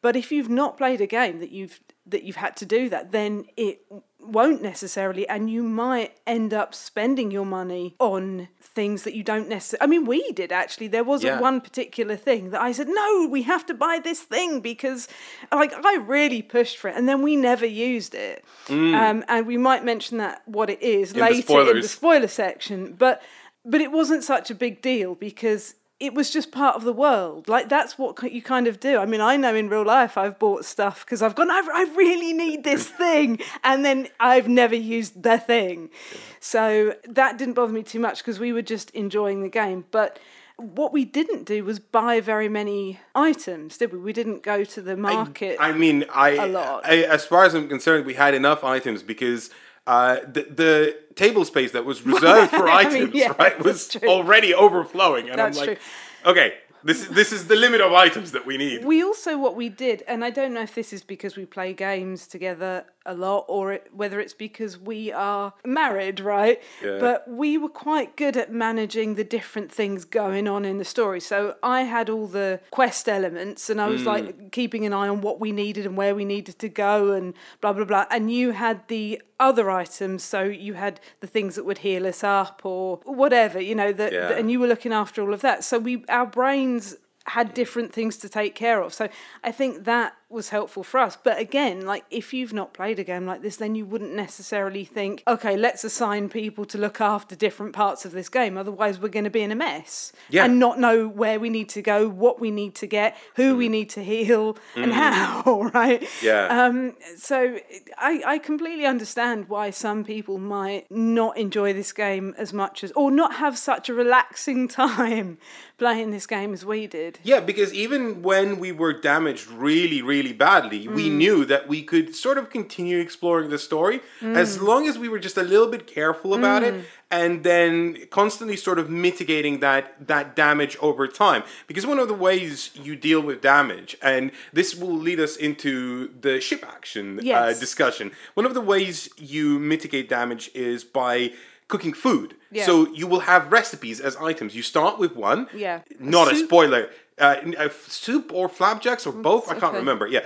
But if you've not played a game that you've that you've had to do that, then it won't necessarily, and you might end up spending your money on things that you don't necessarily. I mean, we did actually. There wasn't Yeah. one particular thing that I said, no, we have to buy this thing because, like, I really pushed for it, and then we never used it. Um, and we might mention that what it is the later in the spoiler section, but but it wasn't such a big deal because it was just part of the world. Like that's what you kind of do. I mean, I know in real life I've bought stuff because I've gone, I, I really need this [laughs] thing, and then I've never used the thing. So that didn't bother me too much because we were just enjoying the game. But what we didn't do was buy very many items, did we? We didn't go to the market. I mean, I, a lot. I as far as I'm concerned, we had enough items because uh, the the table space that was [laughs] reserved for I mean, items, yeah, right, was already overflowing, and That's I'm like, true. okay, this is this is the limit of items that we need. We also what we did, and I don't know if this is because we play games together a lot, or it, whether it's because we are married, right? Yeah. But we were quite good at managing the different things going on in the story. So I had all the quest elements, and I was like hmm. keeping an eye on what we needed and where we needed to go, and blah blah blah. And you had the other items, so you had the things that would heal us up or whatever, you know, that, Yeah. that and you were looking after all of that. So we our brains had different things to take care of. So I think that was helpful for us. But again, like if you've not played a game like this, then you wouldn't necessarily think, okay, let's assign people to look after different parts of this game. Otherwise, we're going to be in a mess Yeah. and not know where we need to go, what we need to get, who we need to heal, and how. [laughs] Right? Yeah. Um, so I, I completely understand why some people might not enjoy this game as much as, or not have such a relaxing [laughs] time playing this game as we did. Yeah, because even when we were damaged really, really badly, we mm. knew that we could sort of continue exploring the story mm. as long as we were just a little bit careful about it mm. and then constantly sort of mitigating that that damage over time. Because one of the ways you deal with damage, and this will lead us into the ship action uh, discussion. One of the ways you mitigate damage is by cooking food. Yeah. So you will have recipes as items. You start with one. Yeah. Not a Soup? spoiler. Uh, uh, soup or flapjacks or both. I can't okay. remember. Yeah,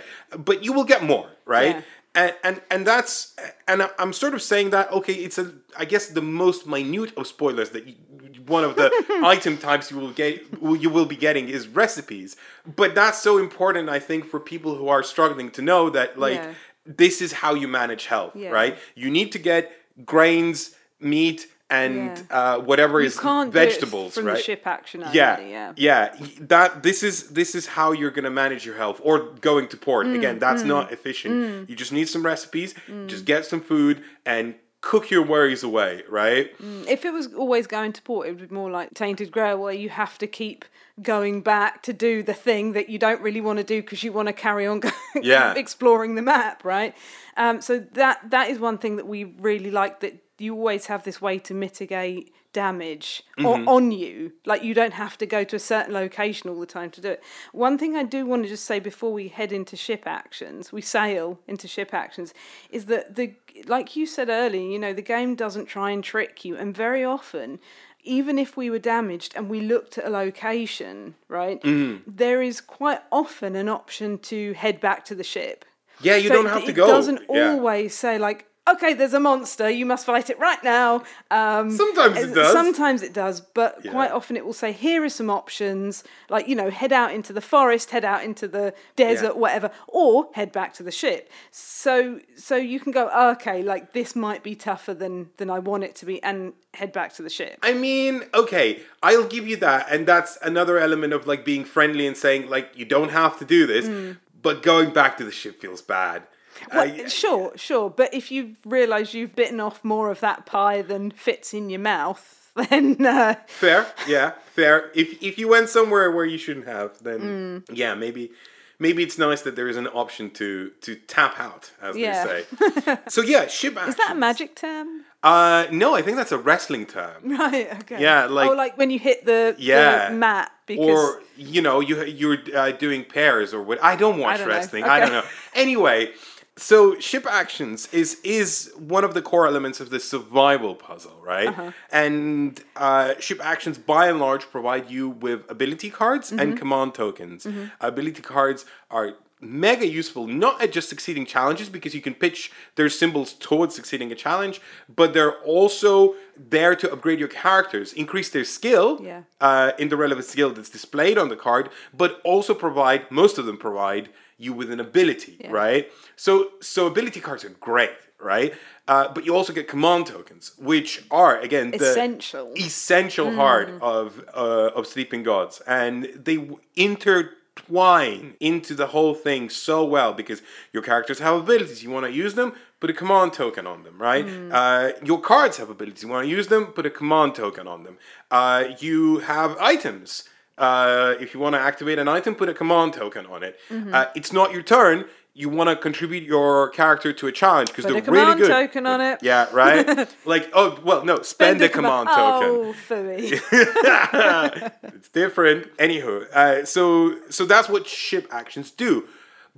but you will get more, right? Yeah. And, and and that's and I'm sort of saying that okay, it's a I guess the most minute of spoilers that you, one of the [laughs] item types you will get you will be getting is recipes. But that's so important, I think, for people who are struggling to know that like Yeah. this is how you manage health, Yeah. right? You need to get grains, meat, and Yeah. uh, whatever You is can't do it vegetables, from right? the ship action yeah, yeah. yeah, That this is this is how you're gonna manage your health or going to port. Mm, Again, that's not efficient. You just need some recipes. Just get some food and cook your worries away, right? If it was always going to port, it would be more like Tainted Grail, where you have to keep going back to do the thing that you don't really want to do because you want to carry on [laughs] Yeah. exploring the map, right? Um, so that that is one thing that we really like that you always have this way to mitigate damage o- mm-hmm. on you. Like you don't have to go to a certain location all the time to do it. One thing I do want to just say before we head into ship actions, we sail into ship actions, is that the like you said earlier, you know, the game doesn't try and trick you, and very often. Even if we were damaged and we looked at a location, right, mm-hmm. there is quite often an option to head back to the ship. Yeah, you So don't it- have to go. it doesn't Yeah. always say like, okay, there's a monster, you must fight it right now. Um, Sometimes it uh, does. Sometimes it does, but quite often it will say, here are some options, like you know, head out into the forest, head out into the desert, Yeah. whatever, or head back to the ship. So, so you can go, oh, okay, like this might be tougher than than I want it to be, and head back to the ship. I mean, okay, I'll give you that, and that's another element of like being friendly and saying like you don't have to do this, but going back to the ship feels bad. Well, I- sure, sure, but if you realise you've bitten off more of that pie than fits in your mouth, [laughs] then uh, Fair, yeah, fair. If if you went somewhere where you shouldn't have, then Mm. yeah, maybe maybe it's nice that there is an option to to tap out, as Yeah. they say. [laughs] so yeah, ship actions. Is that a magic term? Uh, no, I think that's a wrestling term. [laughs] Right. Okay. Yeah, like- oh, like when you hit the, Yeah. the mat because or you know you you're uh, doing pairs or what I don't watch don't know. wrestling I don't know anyway so ship actions is is one of the core elements of the survival puzzle right Uh-huh. and uh, ship actions by and large provide you with ability cards Mm-hmm. and command tokens ability cards are mega useful not at just succeeding challenges because you can pitch their symbols towards succeeding a challenge but they're also there to upgrade your characters increase their skill Yeah. uh, in the relevant skill that's displayed on the card, but also provide most of them provide you with an ability, Yeah. right? So so ability cards are great, right? Uh, but you also get command tokens, which are again the Essential. essential Mm. heart of uh, of Sleeping Gods, and they intertwine into the whole thing so well because your characters have abilities. You want to use them, put a command token on them, right? Mm. Uh, your cards have abilities. You want to use them, put a command token on them. Uh, you have items. Uh, if you want to activate an item, put a command token on it. Mm-hmm. Uh, it's not your turn. You want to contribute your character to a challenge because they're a really good. token on it. Yeah, right. [laughs] like oh well, no, spend, a command, token Oh, phooey. [laughs] it's different. Anywho, uh, so so that's what ship actions do,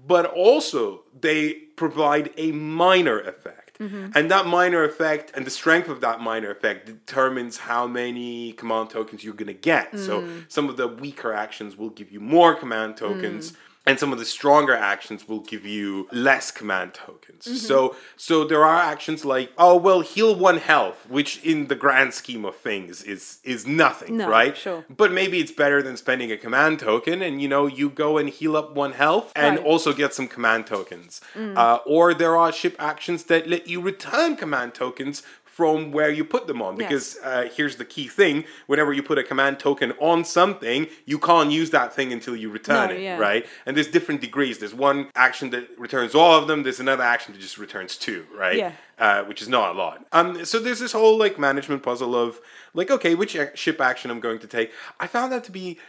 but also they provide a minor effect, Mm-hmm. and that minor effect and the strength of that minor effect determines how many command tokens you're gonna get. So mm. some of the weaker actions will give you more command tokens. Mm. And some of the stronger actions will give you less command tokens. So, so there are actions like, oh well, heal one health, which in the grand scheme of things is is nothing, No, right? sure. But maybe it's better than spending a command token, and you know you go and heal up one health, and Right. Mm. also get some command tokens. Uh, or there are ship actions that let you return command tokens from where you put them on. Because uh, here's the key thing: whenever you put a command token on something, you can't use that thing until you return No, it, yeah. right? And there's different degrees. There's one action that returns all of them. There's another action that just returns two, right? Yeah. uh, which is not a lot. Um, so there's this whole like management puzzle of like, okay, which ship action I'm going to take. I found that to be.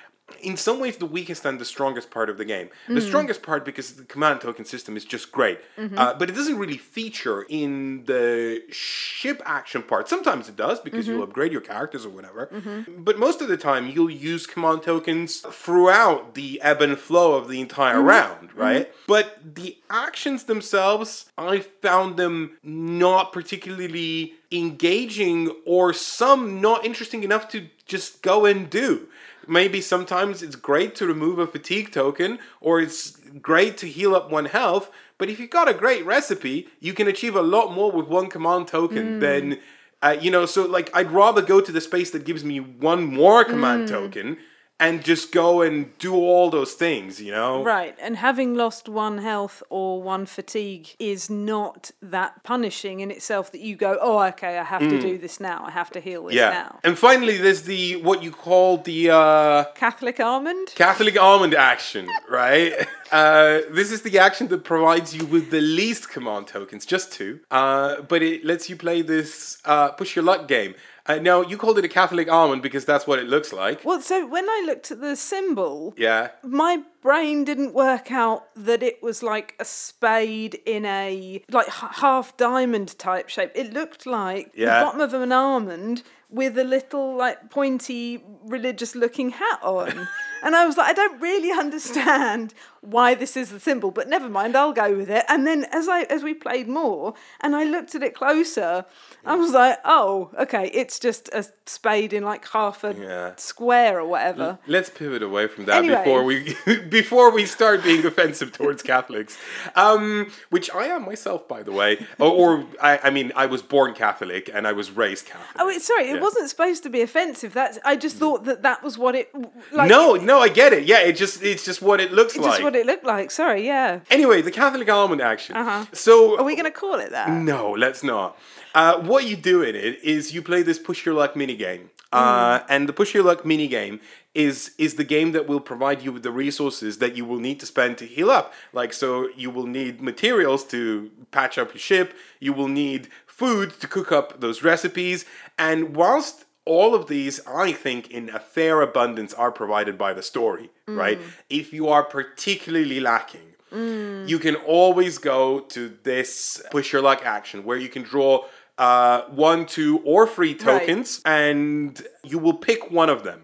In some ways, the weakest and the strongest part of the game. The mm. strongest part because the command token system is just great, mm-hmm. uh, but it doesn't really feature in the ship action part. Sometimes it does because you'll mm-hmm. upgrade your characters or whatever, mm-hmm. but most of the time you'll use command tokens throughout the ebb and flow of the entire round, right? But the actions themselves, I found them not particularly engaging or some not interesting enough to just go and do. Maybe sometimes it's great to remove a fatigue token or it's great to heal up one health, but if you've got a great recipe, you can achieve a lot more with one command token than uh, you know, so like I'd rather go to the space that gives me one more command token and just go and do all those things, you know? Right, and having lost one health or one fatigue is not that punishing in itself that you go, oh, okay, I have to do this now. I have to heal this Mm. Yeah. now. And finally, there's the what you call the uh, Catholic almond? Catholic almond action, right? [laughs] Uh, this is the action that provides you with the least command tokens, just two. Uh, but it lets you play this uh, push your luck game. Uh, now you called it a Catholic almond because that's what it looks like. Well, so when I looked at the symbol, Yeah. my brain didn't work out that it was like a spade in a like h- half diamond type shape. It looked like Yeah. the bottom of an almond with a little like pointy religious looking hat on. [laughs] and I was like, I don't really understand why this is the symbol, but never mind, I'll go with it. And then as I as we played more and I looked at it closer, I was like, oh, okay, it's just a spade in like half a Yeah. square or whatever. Let's pivot away from that Anyway. before we [laughs] before we start being offensive towards Catholics, um, which I am myself, by the way. [laughs] Or, or I, I mean, I was born Catholic and I was raised Catholic. Oh, sorry, Yeah. it wasn't supposed to be offensive. That's I just thought that that was what it like. no, no, I get it. Yeah, it just it's just what it looks it's like. What it looked like. Sorry, yeah. Anyway, the Catholic almond action. Uh-huh. So Are we going to call it that? no, let's not. Uh, what you do in it is you play this push your luck mini game, uh, and the push your luck mini game is is the game that will provide you with the resources that you will need to spend to heal up. Like so, you will need materials to patch up your ship. You will need food to cook up those recipes, and whilst all of these, I think, in a fair abundance, are provided by the story, right? If you are particularly lacking, you can always go to this push your luck action where you can draw uh, one, two, or three tokens, and you will pick one of them.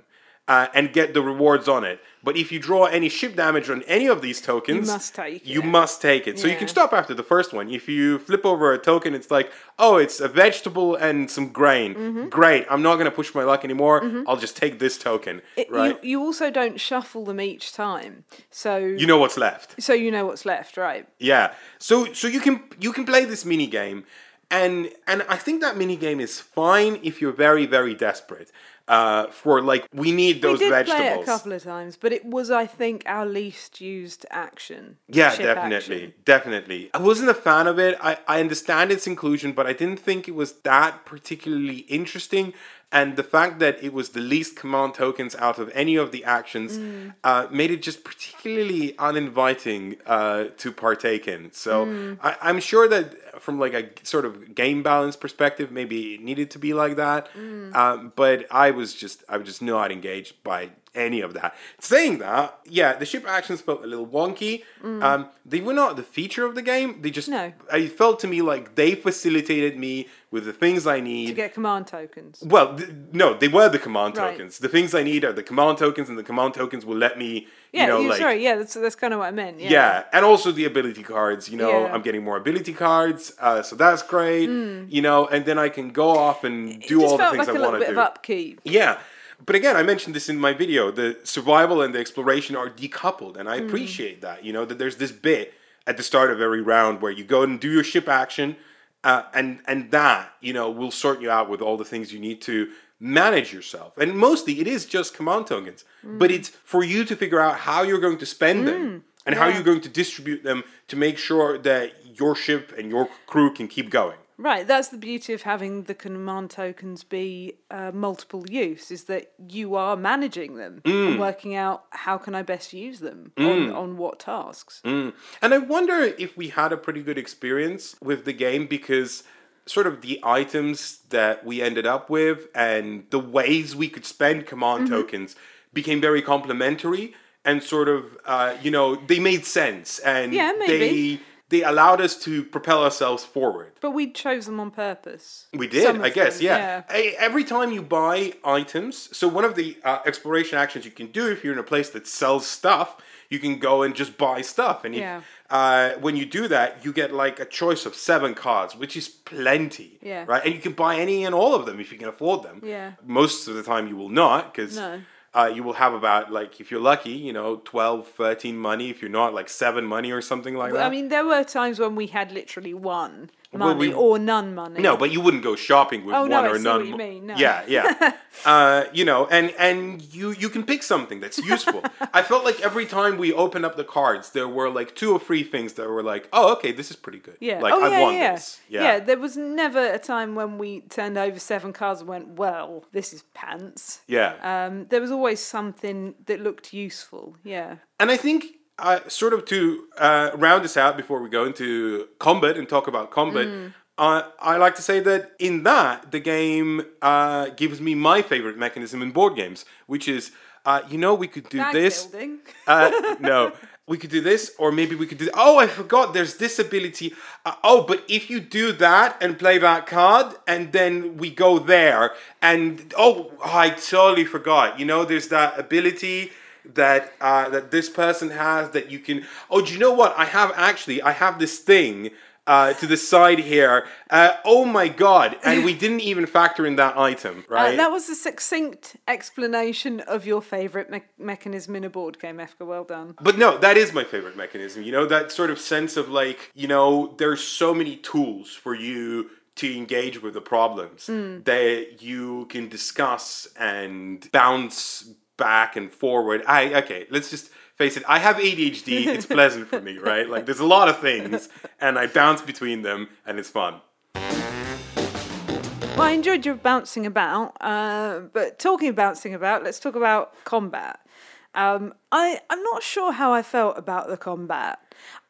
Uh, and get the rewards on it. But if you draw any ship damage on any of these tokens, must take You it. must take it. So you can stop after the first one. If you flip over a token, it's like, oh, it's a vegetable and some grain. Mm-hmm. Great. I'm not going to push my luck anymore. I'll just take this token. It- right. you, you also don't shuffle them each time, so you know what's left. so you know what's left, right? Yeah. So so you can you can play this mini game, and and I think that mini game is fine if you're very very desperate. Uh, for like we need those we did vegetables. play it a couple of times, but it was, I think, our least used action. Yeah, definitely, action. definitely. I wasn't a fan of it. I, I understand its inclusion, but I didn't think it was that particularly interesting. And the fact that it was the least command tokens out of any of the actions Mm. uh, made it just particularly uninviting uh, to partake in. So Mm. I, I'm sure that from like a sort of game balance perspective, maybe it needed to be like that. Mm. Um, but I was just I was just not engaged by any of that. Saying that, yeah, the ship actions felt a little wonky. Um, they were not the feature of the game. They just, Mm. No. I felt to me like they facilitated me with the things I need. to get command tokens. well, th- no, they were the command Right. tokens. The things I need are the command tokens, and the command tokens will let me, Yeah, you know, like sorry, yeah, that's that's kind of what I meant. Yeah, yeah, and also the ability cards. You know, Yeah. I'm getting more ability cards, uh, so that's great. You know, and then I can go off and Mm. do all the things like a I little want bit to of do. upkeep. Yeah. But again, I mentioned this in my video. The survival and the exploration are decoupled, and I Mm. appreciate that. You know that there's this bit at the start of every round where you go and do your ship action, uh, and and that you know will sort you out with all the things you need to manage yourself. And mostly, it is just command tokens, but Mm. it's for you to figure out how you're going to spend them and how you're going to distribute them to make sure that your ship and your crew can keep going. Right, that's the beauty of having the command tokens be uh, multiple use, is that you are managing them Mm. and working out how can I best use them on, on what tasks. And I wonder if we had a pretty good experience with the game because sort of the items that we ended up with and the ways we could spend command Mm-hmm. tokens became very complementary and sort of uh, you know they made sense and Yeah, maybe. they they allowed us to propel ourselves forward. But we chose them on purpose. We did, I guess, them, yeah. E- Every time you buy items, so one of the uh, exploration actions you can do if you're in a place that sells stuff, you can go and just buy stuff. And if, Yeah. uh, when you do that, you get like a choice of seven cards, which is plenty. Yeah. Right? And you can buy any and all of them if you can afford them. Yeah. Most of the time you will not, because. No. Uh, you will have about like if you're lucky you know 12 13 money. If you're not like 7 money or something like that I mean, there were times when we had literally one Well, money we- or none money. No, but you wouldn't go shopping with Oh, one no, I or none. what you mean, no. Yeah, yeah. [laughs] uh, you know, and and you you can pick something that's useful. I felt like every time we opened up the cards, there were like two or three things that were like, oh, okay, this is pretty good. Yeah. Like oh, I yeah, want yeah. this. Yeah. There was never a time when we turned over seven cards and went, "Well, this is pants." Yeah. Um, there was always something that looked useful. Yeah. And I think, uh, sort of to uh, round this out before we go into combat and talk about combat, Mm. uh, I like to say that in that, the game uh, gives me my favorite mechanism in board games, which is, uh, you know, we could do Bag this. building. Uh, no, we could do this, or maybe we could do. Oh, I forgot. There's this ability. Uh, oh, but if you do that and play that card, and then we go there, and oh, I totally forgot. You know, there's that ability that uh, that this person has that you can. Oh, do you know what? I have actually. I have this thing. Uh, to the side here. Uh, oh my god! And we didn't even factor in that item, Uh, right? that was a succinct explanation of your favourite me- mechanism in a board game, Efka. Well done. But no, that is my favorite mechanism. You know, that sort of sense of like, you know, there's so many tools for you to engage with the problems that you can discuss and bounce back and forward. I okay, let's just face it. I have ADHD. It's [laughs] pleasant for me, right? Like there's a lot of things and I bounce between them and it's fun. Well, I enjoyed your bouncing about, uh, but talking of bouncing about, let's talk about combat. Um, I I'm not sure how I felt about the combat.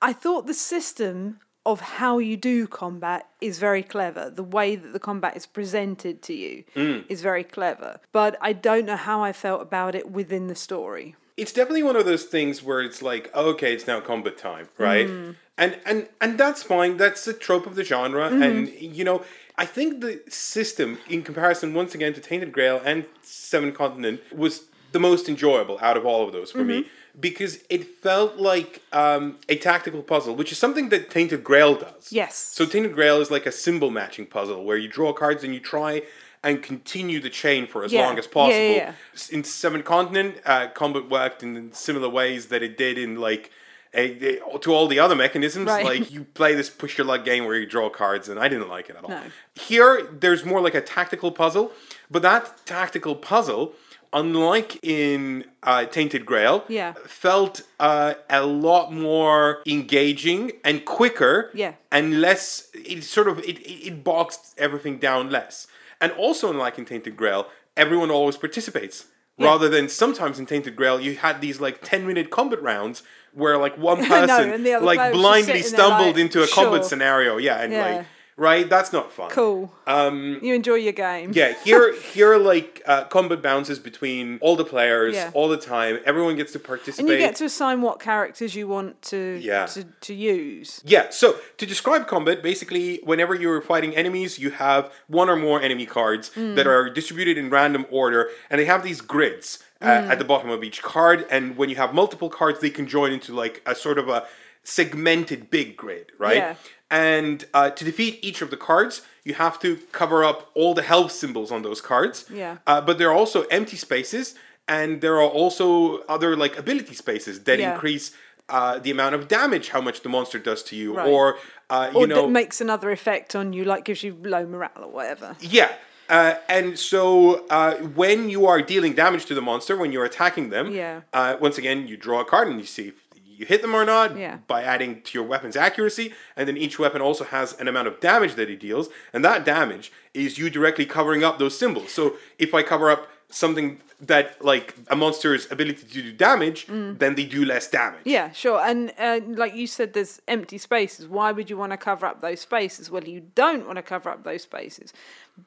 I thought the system of how you do combat is very clever. The way that the combat is presented to you mm. is very clever. But I don't know how I felt about it within the story. it's definitely one of those things where it's like, okay, it's now combat time, right? Mm. And and and that's fine. That's the trope of the genre, mm-hmm. and you know, I think the system, in comparison, once again, to Tainted Grail and Seven Continent, was the most enjoyable out of all of those for mm-hmm. me because it felt like um, a tactical puzzle, which is something that Tainted Grail does. Yes. So Tainted Grail is like a symbol matching puzzle where you draw cards and you try and continue the chain for as Yeah. long as possible. yeah, yeah. S- In Seven Continent, uh, combat worked in similar ways that it did in like a, a- to all the other mechanisms. Right. Like you play this push your luck game where you draw cards, and I didn't like it at all. No. Here, there's more like a tactical puzzle, but that tactical puzzle. Unlike in uh, Tainted Grail, Yeah. felt uh, a lot more engaging and quicker Yeah. and less it sort of it, it, boxed everything down less and also unlike in tainted grail everyone always participates rather than sometimes in tainted grail you had these like 10 minute combat rounds where like one [laughs] person and the other player like blindly stumbled like, into a combat scenario yeah and Yeah. like right that's not fun Cool. um You enjoy your game. yeah, [laughs] here here like uh, combat bounces between all the players Yeah. all the time. Everyone gets to participate. And you get to assign what characters you want to Yeah. to, to use. Yeah, so to describe combat, basically, whenever you're fighting enemies, you have one or more enemy cards that are distributed in random order, and they have these grids uh, at the bottom of each card. And when you have multiple cards, they can join into like a sort of a segmented big grid, right? Yeah. And uh, to defeat each of the cards, you have to cover up all the health symbols on those cards. Yeah. Uh, but there are also empty spaces, and there are also other like ability spaces that Yeah. increase uh, the amount of damage, how much the monster does to you, Right. or uh, you Or know, that makes another effect on you, like gives you low morale or whatever. yeah. Uh, and so uh, when you are dealing damage to the monster, when you're attacking them, Yeah. uh, once again, you draw a card and you see if you hit them or not Yeah. by adding to your weapon's accuracy. And then each weapon also has an amount of damage that it deals. And that damage is you directly covering up those symbols. So if I cover up something that, like, a monster's ability to do damage, then they do less damage. Mm. Yeah, sure. And uh, like you said, there's empty spaces. Why would you want to cover up those spaces? Well, you don't want to cover up those spaces.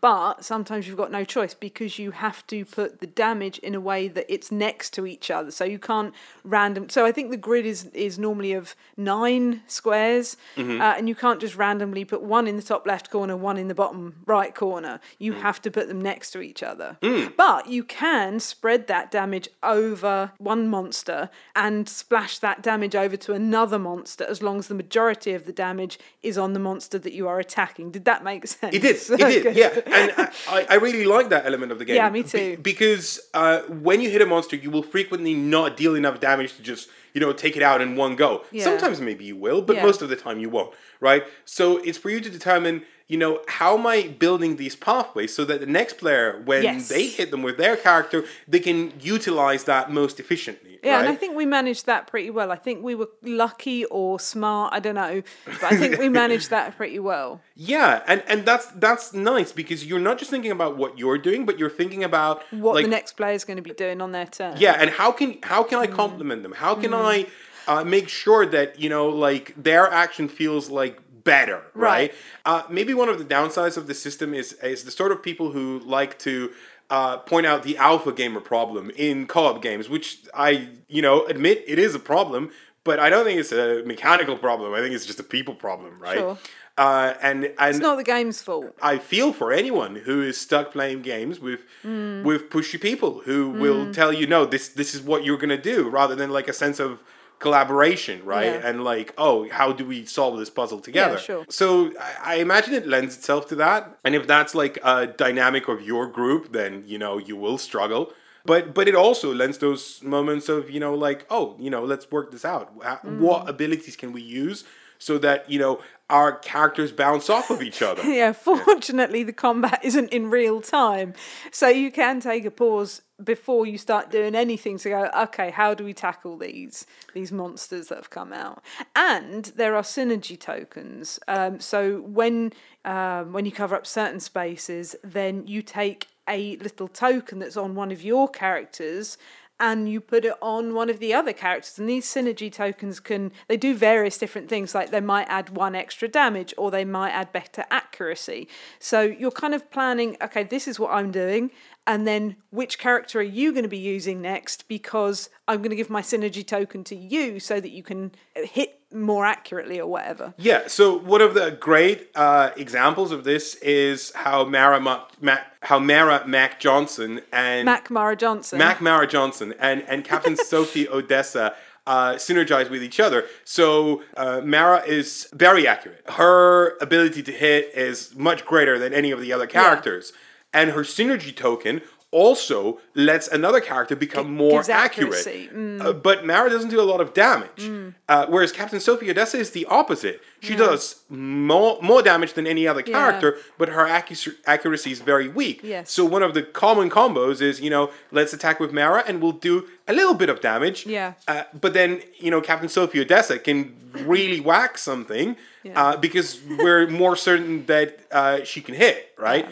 But sometimes you've got no choice because you have to put the damage in a way that it's next to each other. So you can't random. So I think the grid is is normally of nine squares, Mm-hmm. uh, and you can't just randomly put one in the top left corner, one in the bottom right corner. You Mm. have to put them next to each other. But you can spread that damage over one monster and splash that damage over to another monster as long as the majority of the damage is on the monster that you are attacking. Did that make sense? It did. [laughs] It did. Yeah, and I- I, really like that element of the game. Yeah, me Be- too. because uh, when you hit a monster, you will frequently not deal enough damage to just you know take it out in one go. Yeah. Sometimes maybe you will, but Yeah. most of the time you won't. Right. So it's for you to determine. You know how am I building these pathways so that the next player, when Yes. they hit them with their character, they can utilize that most efficiently. Yeah, right? and I think we managed that pretty well. I think we were lucky or smart, I don't know, but I think we managed that pretty well. [laughs] Yeah, and and that's that's nice because you're not just thinking about what you're doing, but you're thinking about What like the next player is going to be doing on their turn. Yeah, and how can how can Mm. I compliment them? How can I uh, make sure that you know like their action feels like better, right? Right. Uh, maybe one of the downsides of the system is is the sort of people who like to. Uh, point out the alpha gamer problem in co-op games, which I, you know, admit it is a problem, but I don't think it's a mechanical problem. I think it's just a people problem, right? Sure. Uh, and and It's not the game's fault. I feel for anyone who is stuck playing games with Mm. with pushy people who will tell you no this this is what you're gonna do rather than like a sense of collaboration right Yeah. and like oh how do we solve this puzzle together sure. so I, I imagine it lends itself to that and if that's like a dynamic of your group then you know you will struggle but but it also lends those moments of you know like oh you know let's work this out Mm. what abilities can we use so that you know our characters bounce off of each other [laughs] Yeah, fortunately, the combat isn't in real time. So you can take a pause before you start doing anything to go, okay, how do we tackle these these monsters that have come out? And there are synergy tokens. Um, so when um, when you cover up certain spaces, then you take a little token that's on one of your characters and you put it on one of the other characters. And these synergy tokens can they do various different things like they might add one extra damage or they might add better accuracy. So you're kind of planning okay this is what i'm doing and then which character are you going to be using next? Because i'm going to give my synergy token to you so that you can hit more accurately or whatever Yeah, so one of the great uh, examples of this is how Mara, Ma- Ma- how Mara Mac Johnson and mac mara johnson Mac Mara Johnson and, and Captain [laughs] Sofi Odessa uh, synergize with each other. So uh, Mara is very accurate. Her ability to hit is much greater than any of the other characters. And her synergy token also lets another character become more accurate. Mm. Uh, but Mara doesn't do a lot of damage. Uh, whereas Captain Sofi Odessa is the opposite. She does more, more damage than any other character, but her accu- accuracy is very weak. Yes. So one of the common combos is, you know, let's attack with Mara and we'll do a little bit of damage. Yeah. Uh, but then, you know, Captain Sofi Odessa can really whack something uh, because we're more certain that uh, she can hit, right?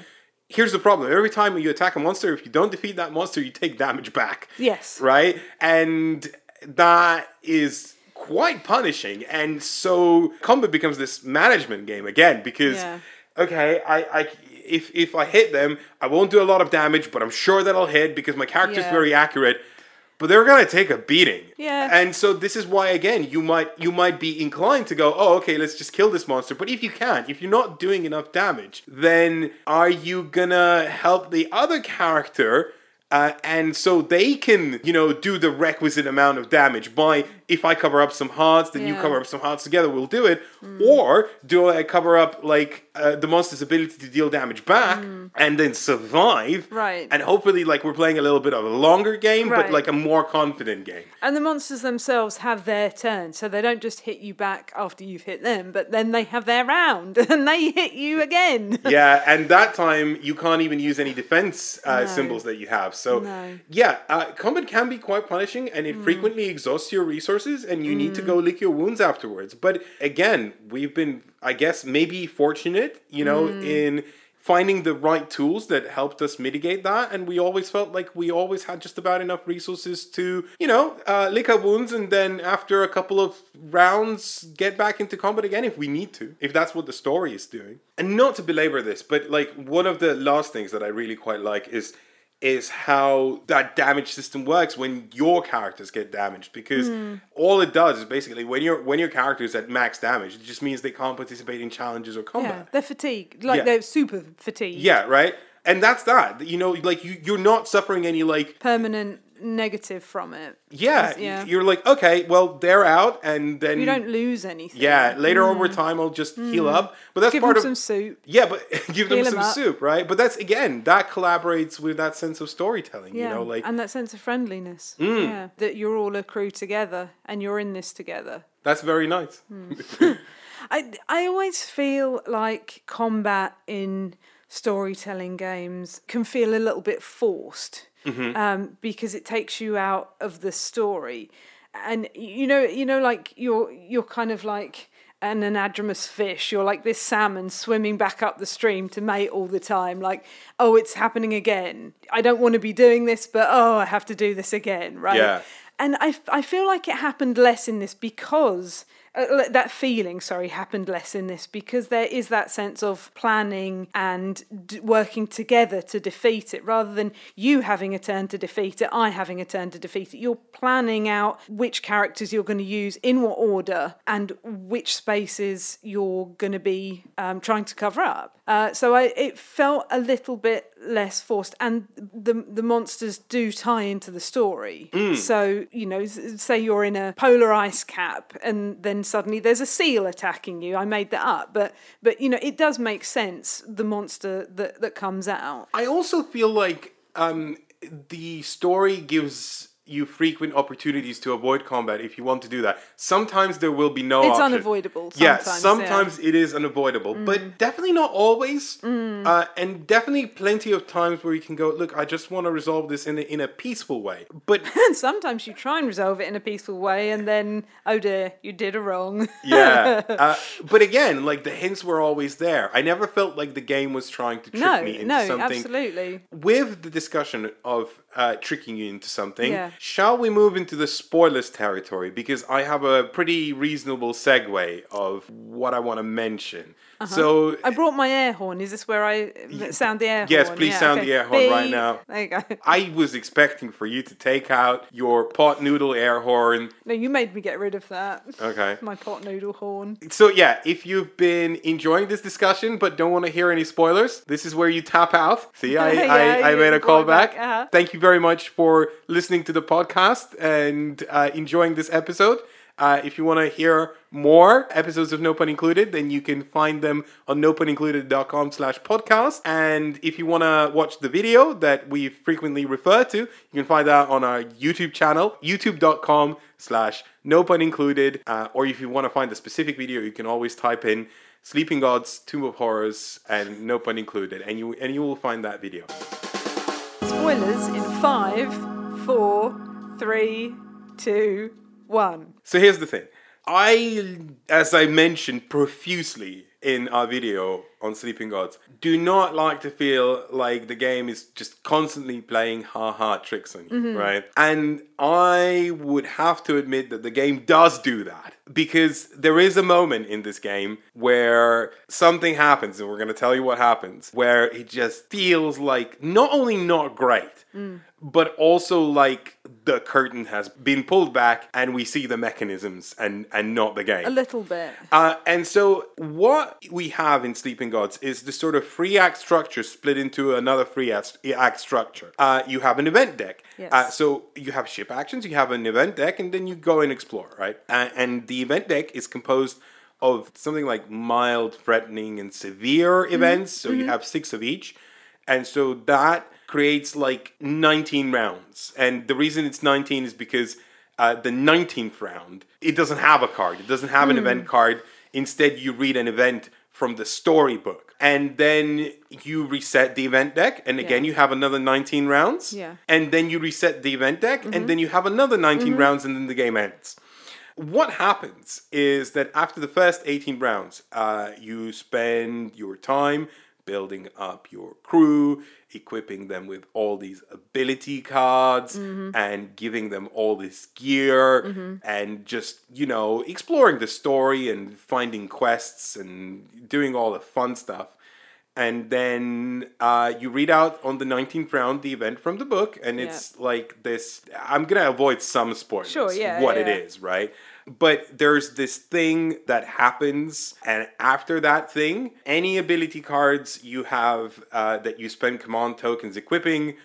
Here's the problem. Every time you attack a monster, if you don't defeat that monster, you take damage back. Yes. Right? And that is quite punishing. And so combat becomes this management game again because Yeah. okay, I, I if if I hit them, I won't do a lot of damage, but I'm sure that I'll hit because my character's Yeah. very accurate. But they're gonna take a beating. Yeah. And so this is why again you might you might be inclined to go, oh okay, let's just kill this monster. But if you can't, if you're not doing enough damage, then are you gonna help the other character? Uh, and so they can, you know, do the requisite amount of damage by if I cover up some hearts, then you cover up some hearts together, we'll do it. Or do I cover up like uh, the monster's ability to deal damage back and then survive? Right. And hopefully, like we're playing a little bit of a longer game, but like a more confident game. And the monsters themselves have their turn, so they don't just hit you back after you've hit them, but then they have their round [laughs] and they hit you again. [laughs] yeah, and that time you can't even use any defense uh, No. symbols that you have. So No. yeah, uh, combat can be quite punishing, and it frequently exhausts your resources, and you need to go lick your wounds afterwards. But again, we've been, I guess, maybe fortunate, you know, in finding the right tools that helped us mitigate that. And we always felt like we always had just about enough resources to you know uh, lick our wounds and then after a couple of rounds get back into combat again if we need to if that's what the story is doing. And not to belabor this but like one of the last things that i really quite like is is how that damage system works when your characters get damaged because hmm. all it does is basically when your when your character is at max damage it just means they can't participate in challenges or combat yeah, they're fatigued. Like Yeah. they're super fatigued. yeah, right. And that's that. You know, like you, you're not suffering any like. Permanent negative from it. Yeah, yeah. You're like, okay, well, they're out, and then You don't lose anything. Yeah, later over mm. time, I'll just heal mm. up. But that's Give part them of some soup. yeah, but [laughs] give them some up. soup, right? But that's again that collaborates with that sense of storytelling. Yeah, You know, like Mm. and that sense of friendliness. Mm. Yeah, that you're all a crew together and you're in this together. that's very nice. Hmm. [laughs] [laughs] I I always feel like combat in storytelling games can feel a little bit forced um, because it takes you out of the story, and you know you know like you're you're kind of like an anadromous fish. You're like this salmon swimming back up the stream to mate all the time. Like, oh, it's happening again. I don't want to be doing this, but oh, I have to do this again, right? Yeah. And I, I feel like it happened less in this because uh, that feeling, sorry, happened less in this because there is that sense of planning and d- working together to defeat it rather than you having a turn to defeat it, I having a turn to defeat it. You're planning out which characters you're going to use in what order and which spaces you're going to be um, trying to cover up. Uh, so I, it felt a little bit less forced, and the the monsters do tie into the story. So you know, say you're in a polar ice cap, and then suddenly there's a seal attacking you. I made that up, but but you know, it does make sense. The monster that that comes out. I also feel like um, the story gives you frequent opportunities to avoid combat if you want to do that. Sometimes there will be no It's option. unavoidable yeah, sometimes, yeah. Mm. it is unavoidable, but definitely not always. Uh, and definitely plenty of times where you can go, look, I just want to resolve this in a, in a peaceful way. But [laughs] And sometimes you try and resolve it in a peaceful way, and then oh dear, you did a wrong. yeah, [laughs] uh, but again, like the hints were always there. I never felt like the game was trying to trick no, me into no, something. absolutely. with the discussion of uh, tricking you into something. Yeah. Shall we move into the spoilers territory? Because I have a pretty reasonable segue of what I want to mention. So, I brought my air horn. Is this where I sound the air Yes, horn? Yes, please sound the air horn right now. There you go. [laughs] I was expecting for you to take out your pot noodle air horn. No, you made me get rid of that. Okay. [laughs] My pot noodle horn. So yeah, if you've been enjoying this discussion but don't want to hear any spoilers, this is where you tap out. See, I, [laughs] Yeah, I, I made a callback. back, uh-huh. Thank you very much for listening to the podcast and uh, enjoying this episode. Uh, if you want to hear more episodes of No Pun Included, then you can find them on nopunincluded.com slash podcast. And if you want to watch the video that we frequently refer to, you can find that on our YouTube channel, youtube.com slash no pun included. Uh, or if you want to find a specific video, you can always type in Sleeping Gods, Tomb of Horrors, and no pun included, and you and you will find that video. Spoilers in five, four, three, two, one. So here's the thing. I, as I mentioned profusely in our video on Sleeping Gods, do not like to feel like the game is just constantly playing ha ha tricks on you, mm-hmm. right? And I would have to admit that the game does do that because there is a moment in this game where something happens, and we're going to tell you what happens, where it just feels like not only not great, mm. But also like the curtain has been pulled back and we see the mechanisms and and not the game. A little bit. Uh, and so, what we have in Sleeping Gods is this sort of free act structure split into another free act, act structure. Uh, you have an event deck. Yes. Uh, so, you have ship actions, you have an event deck, and then you go and explore, right? Uh, and the event deck is composed of something like mild, threatening, and severe events. So, you have six of each. And so that creates like 19 rounds. And the reason it's 19 is because uh, the 19th round, it doesn't have a card, it doesn't have an event card. Instead, you read an event from the storybook. And then you reset the event deck, and again, Yeah. you have another 19 rounds. Yeah. And then you reset the event deck, and then you have another 19 rounds, and then the game ends. What happens is that after the first 18 rounds, uh, you spend your time building up your crew, equipping them with all these ability cards, and giving them all this gear, and just, you know, exploring the story and finding quests and doing all the fun stuff. And then uh, you read out on the 19th round the event from the book, and it's like this. I'm going to avoid some spoilers. Sure, yeah, What yeah, it yeah. is, right? But there's this thing that happens, and after that thing, any ability cards you have uh, that you spend command tokens equipping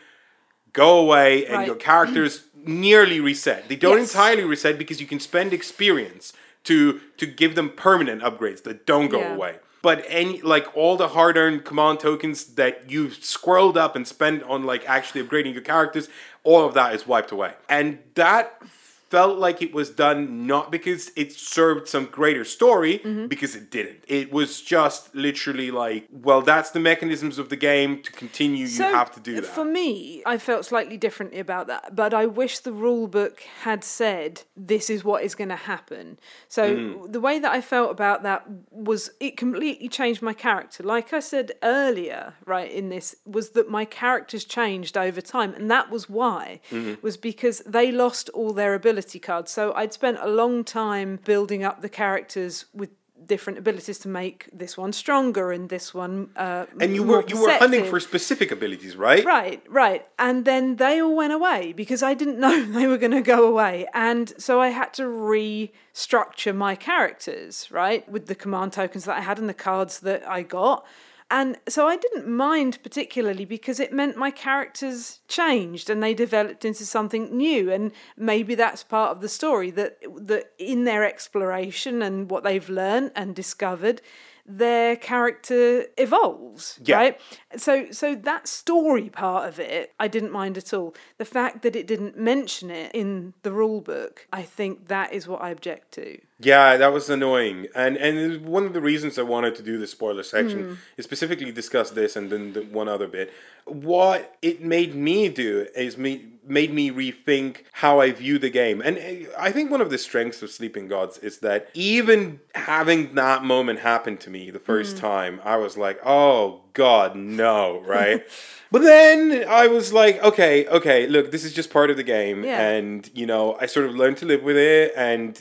go away, and Right. your characters [clears throat] nearly reset. They don't Yes. entirely reset because you can spend experience to to give them permanent upgrades that don't go Yeah. away. But any like all the hard-earned command tokens that you've squirreled up and spent on like actually upgrading your characters, all of that is wiped away. And that felt like it was done not because it served some greater story, Mm-hmm. because it didn't. It was just literally like, well, that's the mechanisms of the game. To continue, you have to do that. For me, I felt slightly differently about that, but I wish the rule book had said this is what is going to happen. So Mm. the way that I felt about that was it completely changed my character. Like I said earlier, right in this was that my characters changed over time, and that was why Mm-hmm. was because they lost all their ability cards. So I'd spent a long time building up the characters with different abilities to make this one stronger and this one uh, and you were you were hunting for specific abilities, right? Right, right. And then they all went away because I didn't [laughs] know they were going to go away. And so I had to restructure my characters, right, with the command tokens that I had and the cards that I got. And so I didn't mind particularly because it meant my characters changed and they developed into something new. And maybe that's part of the story that that in their exploration and what they've learned and discovered, their character evolves. Yeah. Right? So so that story part of it, I didn't mind at all. The fact that it didn't mention it in the rule book, I think that is what I object to. Yeah, that was annoying, and and one of the reasons I wanted to do the spoiler section is specifically discuss this and then the one other bit. What it made me do is me made me rethink how I view the game, and uh, I think one of the strengths of Sleeping Gods is that even having that moment happen to me the first time, I was like, oh God, no, [laughs] right? But then I was like, okay, okay, look, this is just part of the game, Yeah. and you know, I sort of learned to live with it and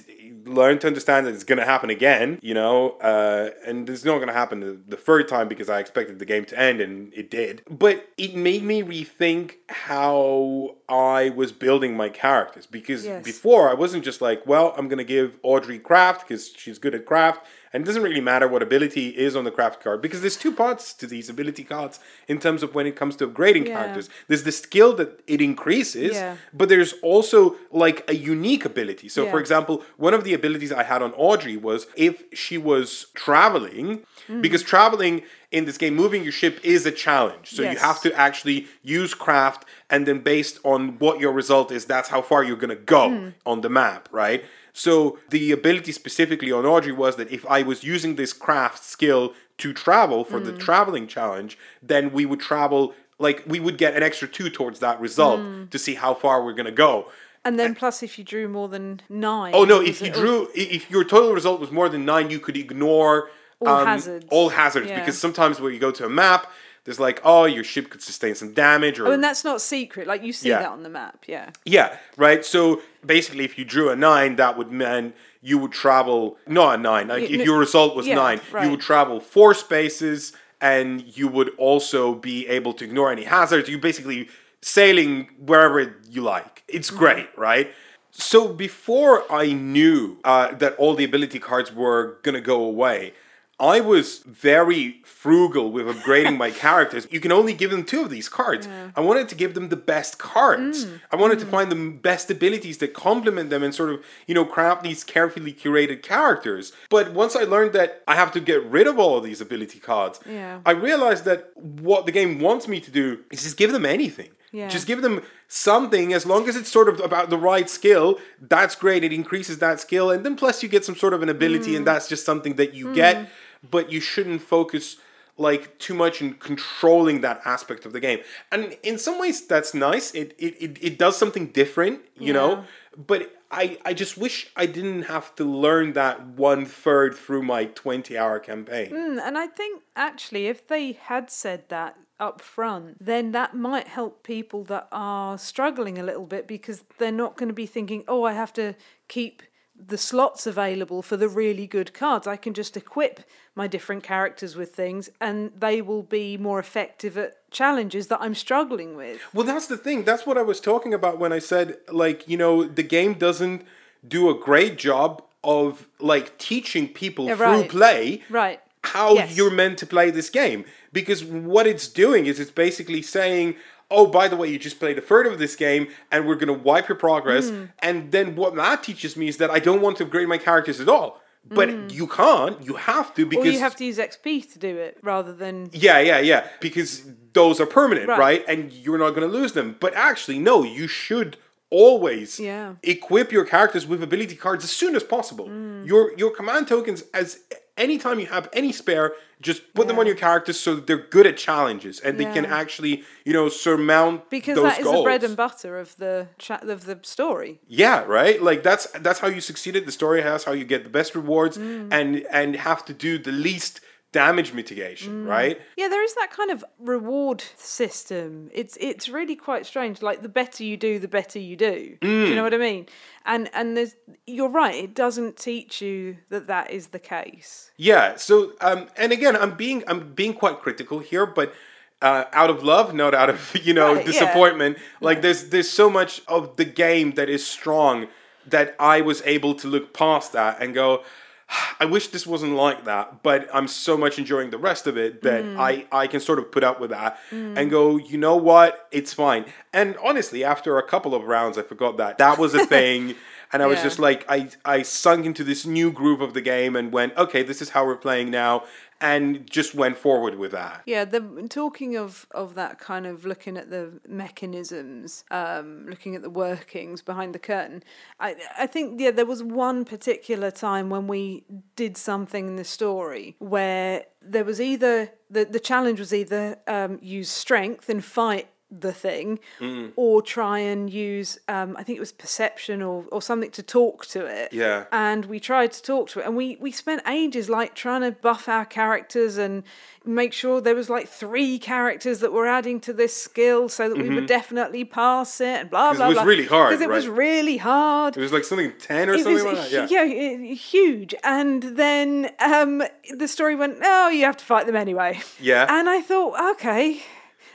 learn to understand that it's going to happen again, you know, uh, and it's not going to happen the, the third time because I expected the game to end and it did. But it made me rethink how I was building my characters because Yes. before I wasn't just like, well, I'm going to give Audrey craft because she's good at craft. And it doesn't really matter what ability is on the craft card because there's two parts to these ability cards in terms of when it comes to upgrading Yeah. characters. There's the skill that it increases, Yeah. but there's also like a unique ability. So, for example, one of the abilities I had on Audrey was if she was traveling, Mm. because traveling in this game, moving your ship is a challenge. So you have to actually use craft, and then based on what your result is, that's how far you're gonna go Mm. on the map, right? So the ability specifically on Audrey was that if I was using this craft skill to travel for Mm. the traveling challenge, then we would travel like we would get an extra two towards that result Mm. to see how far we're gonna go. And then plus, if you drew more than nine. Oh no! If you drew, if your total result was more than nine, you could ignore um, All hazards. All hazards, Yeah. because sometimes when you go to a map, there's like, oh, your ship could sustain some damage, or Oh, and that's not secret. Like you see Yeah. that on the map. Yeah. yeah, right. So basically, if you drew a nine, that would mean you would travel not a nine. Like if your result was yeah, nine, you would travel four spaces, and you would also be able to ignore any hazards. You basically sailing wherever you like. Mm-hmm. It's great, right? So before I knew uh, that all the ability cards were gonna go away. I was very frugal with upgrading my [laughs] characters. You can only give them two of these cards. I wanted to give them the best cards. Mm. I wanted to mm. find the best abilities that complement them and sort of, you know, craft these carefully curated characters. But once I learned that I have to get rid of all of these ability cards, Yeah. I realized that what the game wants me to do is just give them anything. Yeah. Just give them something as long as it's sort of about the right skill. That's great. It increases that skill. And then plus you get some sort of an ability and mm. that's just something that you get. Mm. But you shouldn't focus like too much in controlling that aspect of the game. And in some ways that's nice. It it, it, it does something different, you know. But I, I just wish I didn't have to learn that one third through my 20 hour campaign. Mm, and I think actually, if they had said that up front, then that might help people that are struggling a little bit because they're not going to be thinking, oh, I have to keep the slots available for the really good cards. I can just equip my different characters with things and they will be more effective at challenges that I'm struggling with. Well, that's the thing. That's what I was talking about when I said, like, you know, the game doesn't do a great job of, like, teaching people Yeah, through play Right. how Yes. you're meant to play this game. Because what it's doing is it's basically saying, oh, by the way, you just played a third of this game and we're going to wipe your progress. Hmm. And then what that teaches me is that I don't want to upgrade my characters at all. But you can't. You have to because. Or you have to use XP to do it rather than. yeah, yeah, yeah. Because those are permanent, right? Right. And you're not going to lose them. But actually, no, you should always Yeah. equip your characters with ability cards as soon as possible. Mm. Your your command tokens, as anytime you have any spare, just put them on your characters so they're good at challenges and they can actually, you know, surmount Because that is the bread and butter of the cha- of the story. Yeah, right. Like that's that's how you succeed at the story house. How you get the best rewards Mm. and and have to do the least damage mitigation, Mm. right? Yeah, there is that kind of reward system. It's it's really quite strange. Like the better you do, the better you do. Do you Mm. know what I mean? And and there's you're right. It doesn't teach you that that is the case. Yeah. So, um, and again, I'm being I'm being quite critical here, but uh, out of love, not out of [laughs] you know Right, yeah. disappointment. Like there's there's so much of the game that is strong that I was able to look past that and go. [sighs] I wish this wasn't like that, but I'm so much enjoying the rest of it that Mm. I, I can sort of put up with that and go, you know what, it's fine. And honestly, after a couple of rounds, I forgot that that was a [laughs] thing. and I was Yeah. just like, I I sunk into this new groove of the game and went, okay, this is how we're playing now, and just went forward with that. Yeah, the talking of of that kind of looking at the mechanisms, um, looking at the workings behind the curtain. I I think yeah, there was one particular time when we did something in the story where there was either the the challenge was either um, use strength and fight the thing Mm. or try and use um, I think it was perception or, or something to talk to it Yeah. and we tried to talk to it and we we spent ages like trying to buff our characters and make sure there was like three characters that were adding to this skill so that we would definitely pass it and blah Mm-hmm. it blah was blah really hard, because it was really hard It was like something ten or it something like that. Yeah. yeah, huge. And then um, the story went, oh, you have to fight them anyway. Yeah. And I thought, okay,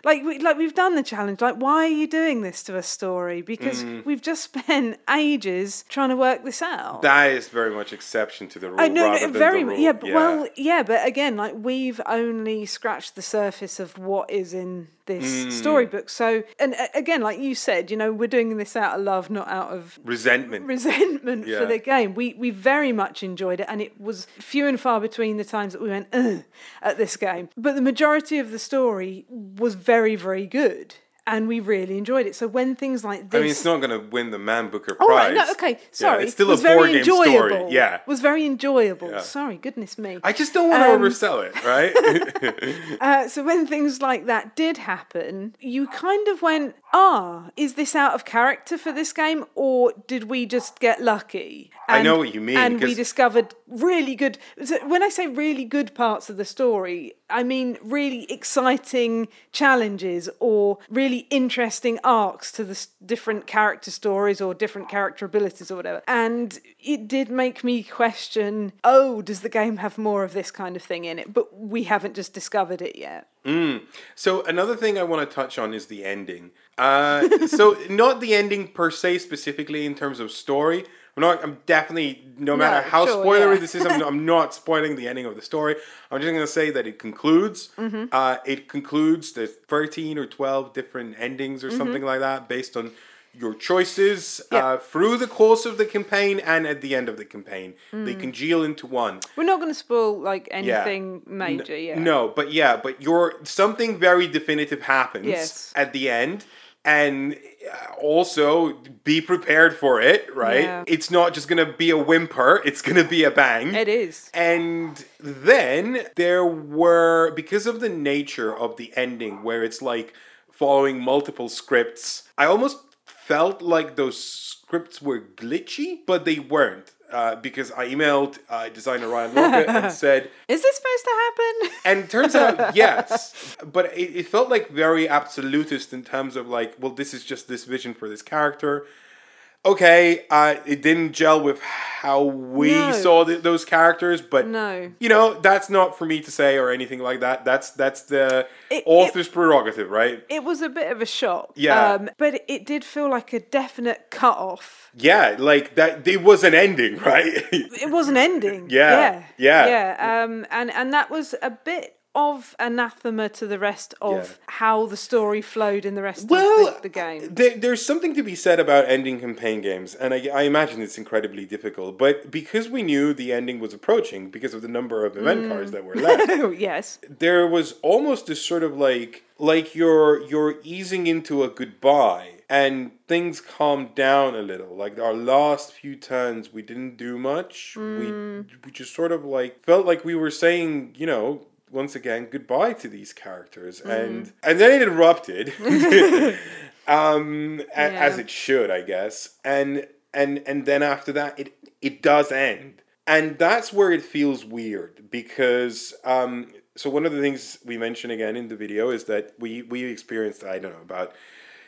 like we like we've done the challenge. Like, why are you doing this to a story? Because Mm. we've just spent ages trying to work this out. That is very much exception to the rule. I no, very rule. yeah, but well, yeah, but again, like we've only scratched the surface of what is in this Mm. storybook. So, and again, like you said, you know, we're doing this out of love, not out of resentment. resentment Yeah. for the game. We we very much enjoyed it, and it was few and far between the times that we went Ugh, at this game. But the majority of the story was very very very good, and we really enjoyed it. So when things like this, I mean, it's not going to win the Man Booker Oh, Prize. right, no, okay, sorry. Yeah, it's still was a very board game enjoyable. story. Yeah. was very enjoyable. Yeah. Sorry, goodness me. I just don't want to Um, oversell it, right? [laughs] Uh, so when things like that did happen, you kind of went, "Ah, is this out of character for this game, or did we just get lucky?" I know what you mean, And we discovered really good. When I say really good parts of the story, I mean really exciting challenges or really interesting arcs to the different character stories or different character abilities or whatever. And it did make me question, oh, does the game have more of this kind of thing in it? But we haven't just discovered it yet. So another thing I want to touch on is the ending. Uh, [laughs] so not the ending per se specifically in terms of story. I'm not. I'm definitely no matter No, how sure, spoilery yeah. this is. I'm, [laughs] I'm not spoiling the ending of the story. I'm just going to say that it concludes. Mm-hmm. Uh, it concludes. There's 13 or 12 different endings or something Mm-hmm. like that based on your choices Yeah. uh, through the course of the campaign and at the end of the campaign. Mm. They congeal into one. We're not going to spoil like Yeah. anything major, yeah. No, but yeah, but your something very definitive happens Yes. at the end, and uh, also be prepared for it. Right? Yeah. It's not just gonna be a whimper; it's gonna be a bang. It is. And then there were because of the nature of the ending, where it's like following multiple scripts. I almost felt like those scripts were glitchy, but they weren't. Uh, because I emailed uh, designer Ryan Laukat and [laughs] said, Is this supposed to happen? and turns out, [laughs] yes. But it, it felt like very absolutist in terms of like, well, this is just this vision for this character. Okay, uh, it didn't gel with how we No. saw th- those characters, but No. you know that's not for me to say or anything like that. That's that's the It- author's prerogative, right? It was a bit of a shock. Yeah. Um, but it did feel like a definite cut off. Yeah, like that. It was an ending, [laughs] right? It was an ending. [laughs] Yeah, yeah. Yeah. Um, and, and that was a bit of anathema to the rest of Yeah. how the story flowed in the rest well, of the, the game. There, there's something to be said about ending campaign games, and I, I imagine it's incredibly difficult. But because we knew the ending was approaching, because of the number of event mm. cards that were left, [laughs] Oh, yes. there was almost this sort of like like you're you're easing into a goodbye and things calmed down a little like our last few turns we didn't do much we mm. we just sort of like felt like we were saying you know once again goodbye to these characters and and then it erupted. [laughs] [laughs] Um a- as it should i guess. And and and then after that it it does end. And that's where it feels weird because um so one of the things we mention again in the video is that we we experienced i don't know about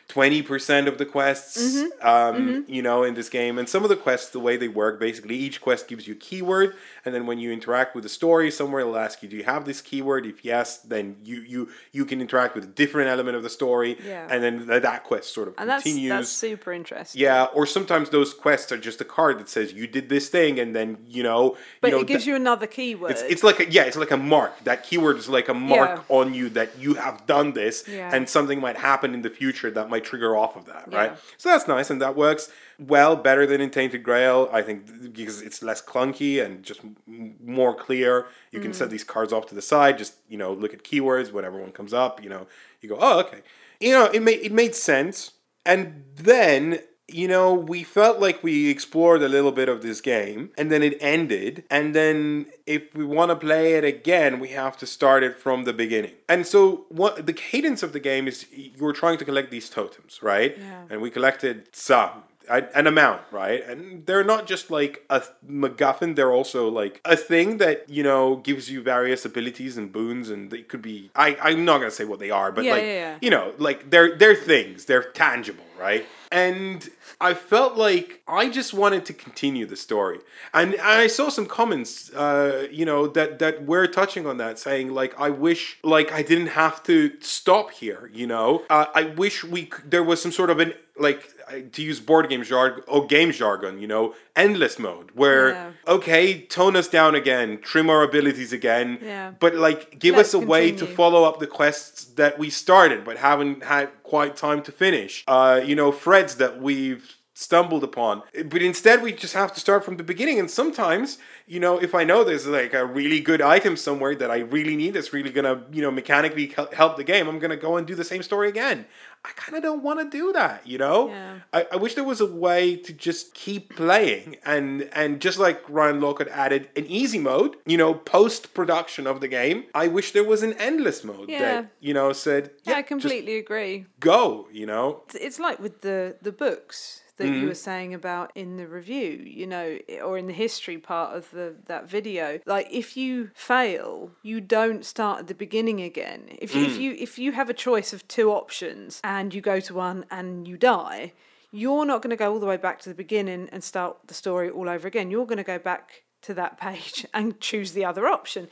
20% of the quests Mm-hmm. um, you know in this game and some of the quests the way they work basically each quest gives you a keyword and then when you interact with the story somewhere it'll ask you do you have this keyword if yes then you you you can interact with a different element of the story Yeah. and then th- that quest sort of And that's, continues that's super interesting. yeah, or sometimes those quests are just a card that says you did this thing, and then you know, But you know, it gives you another keyword. it's, it's like a, yeah, it's like a mark. That keyword is like a mark Yeah. on you that you have done this, Yeah. and something might happen in the future that might my trigger off of that, Yeah. right? So that's nice, and that works well, better than in Tainted Grail. I think because it's less clunky and just m- more clear. You can set mm. these cards off to the side. Just you know, look at keywords whenever one comes up. You know, you go, oh, okay. You know, it made it made sense, and then. You know, we felt like we explored a little bit of this game and then it ended. And then if we want to play it again, we have to start it from the beginning. And so what the cadence of the game is you're trying to collect these totems, right? Yeah. And we collected some an amount, right? And they're not just like a MacGuffin; they're also like a thing that you know gives you various abilities and boons, and they could be. I I'm not gonna say what they are, but Yeah, like yeah, yeah. you know, like they're they're things, they're tangible, right? And I felt like I just wanted to continue the story, and I saw some comments, uh, you know, that that were touching on that, saying like, I wish like I didn't have to stop here, you know. Uh, I wish we c- there was some sort of an like to use board game jargon or game jargon, you know, endless mode where Yeah. okay, tone us down again, trim our abilities again, Yeah. but like give Let's us a way to follow up the quests that we started but haven't had quite time to finish. Uh, you know, threads that we've stumbled upon. But instead we just have to start from the beginning and sometimes, you know, if I know there's like a really good item somewhere that I really need that's really to, you know, mechanically help the game, I'm to go and do the same story again. I kind of don't want to do that, you know? Yeah. I, I wish there was a way to just keep playing and and just like Ryan Laukat added an easy mode, you know, post production of the game. I wish there was an endless mode Yeah. that you know said Yeah, I completely agree. go, you know. It's- It's like with the the books that Mm-hmm. you were saying about in the review, you know, or in the history part of the that video. Like if you fail, you don't start at the beginning again. If you, Mm. if you if you have a choice of two options and you go to one and you die, you're not going to go all the way back to the beginning and start the story all over again. You're going to go back to that [laughs] page and choose the other option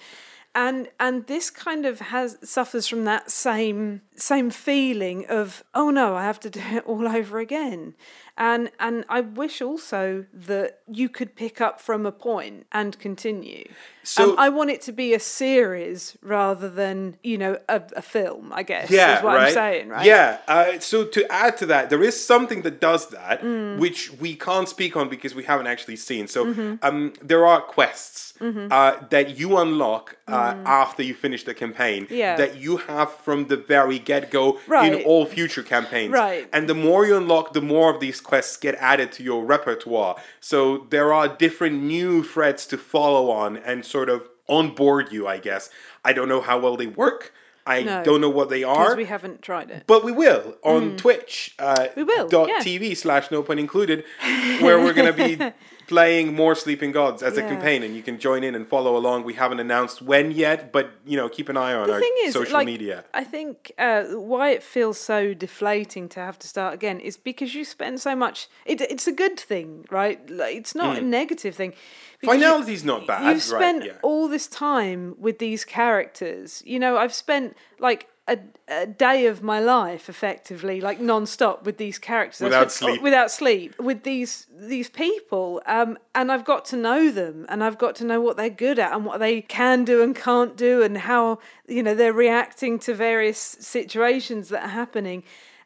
and and this kind of has suffers from that same same feeling of oh no I have to do it all [laughs] over again and and I wish also that you could pick up from a point and continue So- um, I want it to be a series rather than you know a, a film I guess Yeah, is what right. I'm saying right Yeah. Uh, so to add to that, there is something that does that, Mm. which we can't speak on because we haven't actually seen. So Mm-hmm. um, there are quests uh, that you unlock uh, after you finish the campaign. Mm. Yeah. That you have from the very get go in all future campaigns. Right. And the more you unlock, the more of these quests get added to your repertoire. So there are different new threads to follow on and sort of onboard you, I guess. I don't know how well they work. I No. don't know what they are. because we haven't tried it But we will on Twitch. Uh, We will, Dot yeah. TV slash no pun included, where we're going to be [laughs] playing more Sleeping Gods as a Yeah. campaign, and you can join in and follow along. We haven't announced when yet, but you know, keep an eye on the our is, social like, media. I think uh, why it feels so deflating to have to start again is because you spend so much. It, it's a good thing, right? Like, it's not a negative thing. you-. Finality's not bad. You've spent right, yeah. all this time with these characters. You know, I've spent like a, a day of my life effectively, like non-stop with these characters. Without sleep. Without sleep. With these these people. Um, and I've got to know them and I've got to know what they're good at and what they can do and can't do and how, you know, they're reacting to various situations that are happening.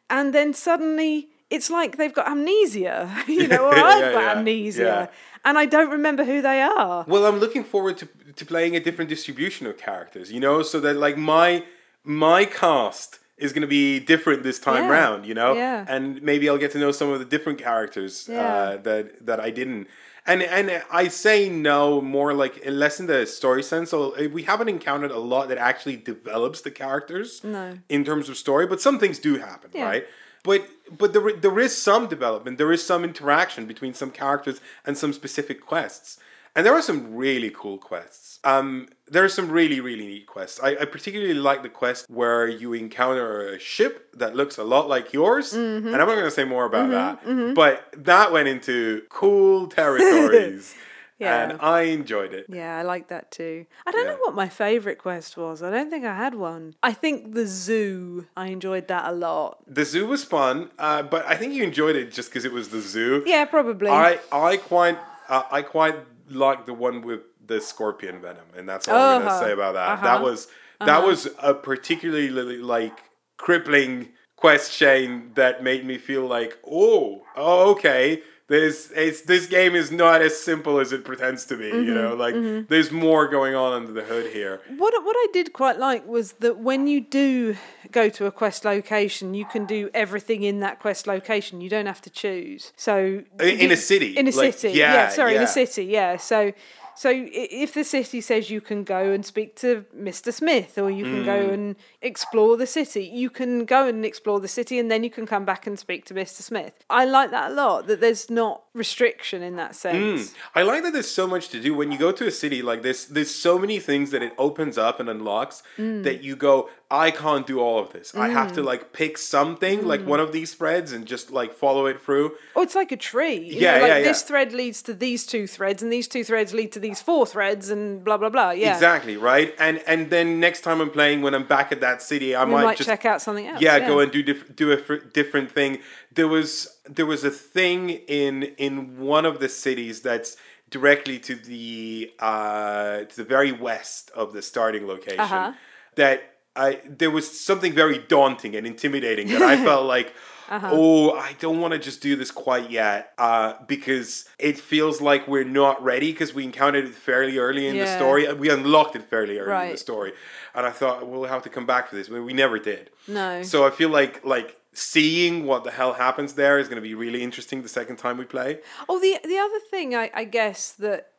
And then suddenly it's like they've got amnesia, [laughs] you know, or [laughs] I've Yeah, got yeah, amnesia. yeah. And I don't remember who they are. Well, I'm looking forward to to playing a different distribution of characters. You know, so that like my my cast is going to be different this time Yeah, round. You know, yeah. and maybe I'll get to know some of the different characters Yeah. uh, that that I didn't. And and I say no more like less in the story sense. So uh, we haven't encountered a lot that actually develops the characters No. in terms of story, but some things do happen, Yeah. right? But but there there is some development. There is some interaction between some characters and some specific quests, and there are some really cool quests. Um, there are some really really neat quests. I, I particularly like the quest where you encounter a ship that looks a lot like yours, Mm-hmm. and I'm not going to say more about that. But that went into cool [laughs] territories. Yeah. And I enjoyed it. Yeah, I like that too. I don't Yeah. know what my favourite quest was. I don't think I had one. I think the zoo. I enjoyed that a lot. The zoo was fun, uh, but I think you enjoyed it just because it was the zoo. Yeah, probably. I I quite uh, I quite like the one with the scorpion venom, and that's all I'm Uh-huh. gonna say about that. Uh-huh. That was that was a particularly like crippling quest chain that made me feel like, oh, oh okay. This it's this game is not as simple as it pretends to be. You mm-hmm, know, like mm-hmm. there's more going on under the hood here. What what I did quite like was that when you do go to a quest location, you can do everything in that quest location. You don't have to choose. So In- in a city, in a like, city, yeah, sorry, in a city, yeah. So. So if the city says you can go and speak to Mr. Smith or you can Mm. go and explore the city, you can go and explore the city and then you can come back and speak to Mr. Smith. I like that a lot that there's not restriction in that sense. I like that there's so much to do when you go to a city like this. There's so many things that it opens up and unlocks Mm. that you go, I can't do all of this. I have to like pick something like Mm. one of these threads and just like follow it through. Oh, it's like a tree. You Yeah, know, like yeah, this thread leads to these two threads, and these two threads lead to these four threads, and blah blah blah. Yeah, Exactly right, and and then next time I'm playing, when I'm back at that city, I might, might just check out something else. yeah, go and do diff- do a fr- different thing. There was there was a thing in in one of the cities that's directly to the uh, to the very west of the starting location Uh-huh. that I there was something very daunting and intimidating that I [laughs] felt like. Uh-huh. Oh, I don't want to just do this quite yet uh, because it feels like we're not ready because we encountered it fairly early in the story. We unlocked it fairly early in the story, and I thought we'll have to come back to this, but we never did. No. So I feel like like seeing what the hell happens there is going to be really interesting the second time we play. Oh, the the other thing I, I guess that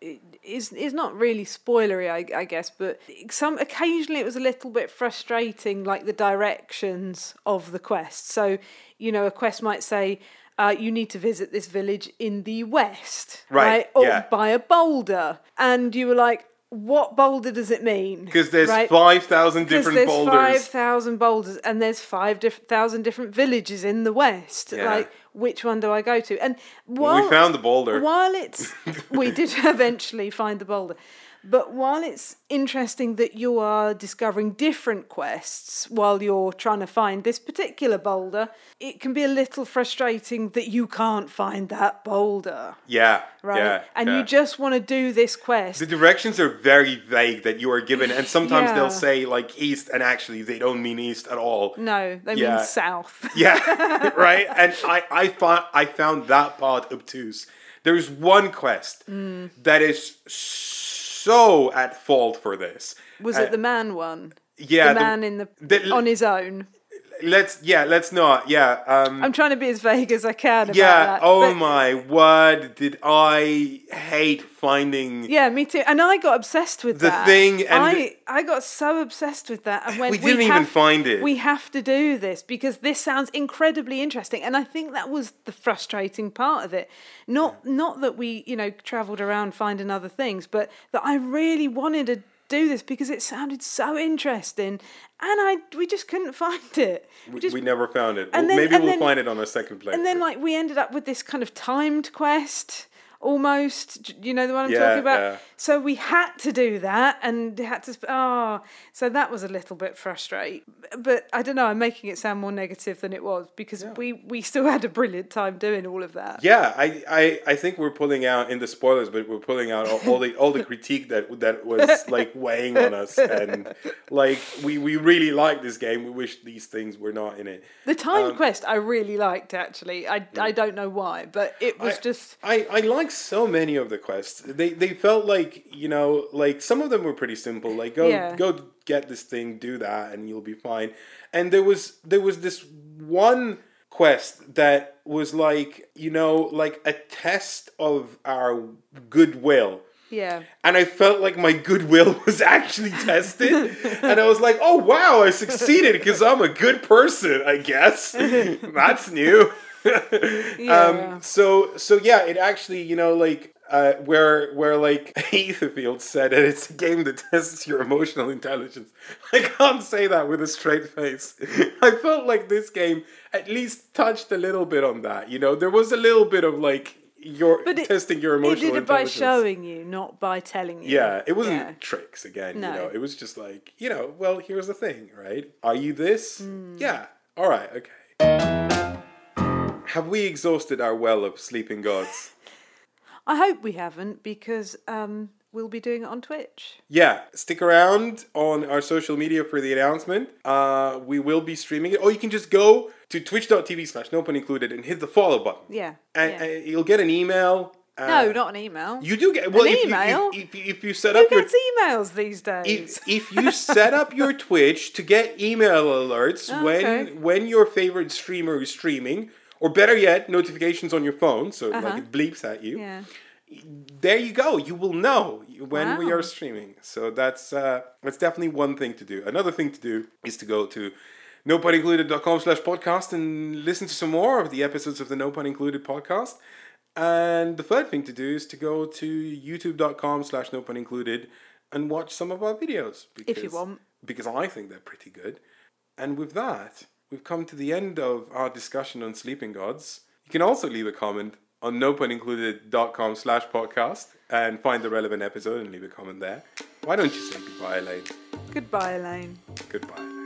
is is not really spoilery, I, I guess, but some occasionally it was a little bit frustrating, like the directions of the quest. So, you know, a quest might say. Uh, you need to visit this village in the west, Right, Or yeah. buy a boulder, and you were like, "What boulder does it mean?" Because there's Right? five thousand 'Cause different there's boulders. five thousand boulders, and there's 5,000 different villages in the west. Yeah. Like, which one do I go to? And while, we found the boulder. While it's, we did [laughs] eventually find the boulder, but while it's interesting that you are discovering different quests while you're trying to find this particular boulder, it can be a little frustrating that you can't find that boulder, yeah, right? yeah, and yeah. you just want to do this quest. The directions are very vague that you are given, and sometimes Yeah. they'll say like east, and actually they don't mean east at all. no, they mean south. Yeah, [laughs] [laughs] right. And I, I found I found that part obtuse. There's one quest Mm. that is so at fault for this. Was Uh, it the man one? yeah, the man in the, the- on his own. Let's yeah, let's not. Yeah. Um, I'm trying to be as vague as I can about yeah. that. Oh but- my word! Did I hate finding? Yeah, me too. And I got obsessed with The that. thing and I the- I got so obsessed with that. And when We didn't even find it. We have to do this because this sounds incredibly interesting. And I think that was the frustrating part of it. Not not that we you know travelled around finding other things, but that I really wanted to do this because it sounded so interesting, and I we just couldn't find it. We, just we never found it. and Well, then- Maybe and we'll then- find it on our second playthrough. and then like we ended up with this kind of timed quest almost you know the one i'm Yeah, talking about? yeah. so we had to do that and had to oh so that was a little bit frustrating but i don't know i'm making it sound more negative than it was because we we still [laughs] had a brilliant time doing all of that. Yeah, I, I, I think we're pulling out in the spoilers, but we're pulling out all, all the all the critique that that was [laughs] like weighing on us, and like we, we really like this game. We wish these things were not in it. the time Um, quest i really liked actually. I i don't know why but it was I- just I, I like so many of the quests. They they felt like you know like some of them were pretty simple. Like go Yeah. go get this thing, do that, and you'll be fine. And there was there was this one quest that was like you know like a test of our goodwill. yeah And I felt like my goodwill [laughs] was actually tested. and I was like, oh, wow, I succeeded because I'm a good person, I guess. [laughs] That's new. [laughs] Yeah. um, so, so yeah, it actually, you know, like, uh, where where like [laughs] Etherfield said that it's a game that tests your emotional intelligence. [laughs] I can't say that with a straight face. I felt like this game at least touched a little bit on that. You know, there was a little bit of like your But it- testing your it emotional did it by showing you not by telling you Yeah, it wasn't Yeah. tricks again. No. You know, it was just like, you know, well, here's the thing, right? Are you this? Hmm. Yeah. All right. Okay. Have we exhausted our well of sleeping gods? [laughs] I hope we haven't because um, we'll be doing it on Twitch. Yeah, stick around on our social media for the announcement. Uh, we will be streaming it. Or you can just go to twitch.tv slash no pun included and hit the follow button. Yeah. And, yeah. and you'll get an email. Uh, no, not an email. You do get well if email? You, if, if, if you set Who up your gets emails these days? if, if you set up your [laughs] Twitch to get email alerts Okay. when when your favorite streamer is streaming, or better yet, notifications on your phone, so like Uh-huh. it bleeps at you. yeah. There you go. You will know when we are streaming. So that's uh, that's definitely one thing to do. Another thing to do is to go to nopunincluded.com slash podcast and listen to some more of the episodes of the No Pun Included podcast. And the third thing to do is to go to youtube.com slash no pun included and watch some of our videos. Because, If you want. Because I think they're pretty good. And with that, we've come to the end of our discussion on sleeping gods. You can also leave a comment on nopunincluded.com slash podcast and find the relevant episode and leave a comment there. Why don't you say goodbye, Elaine? Goodbye, Elaine. Goodbye.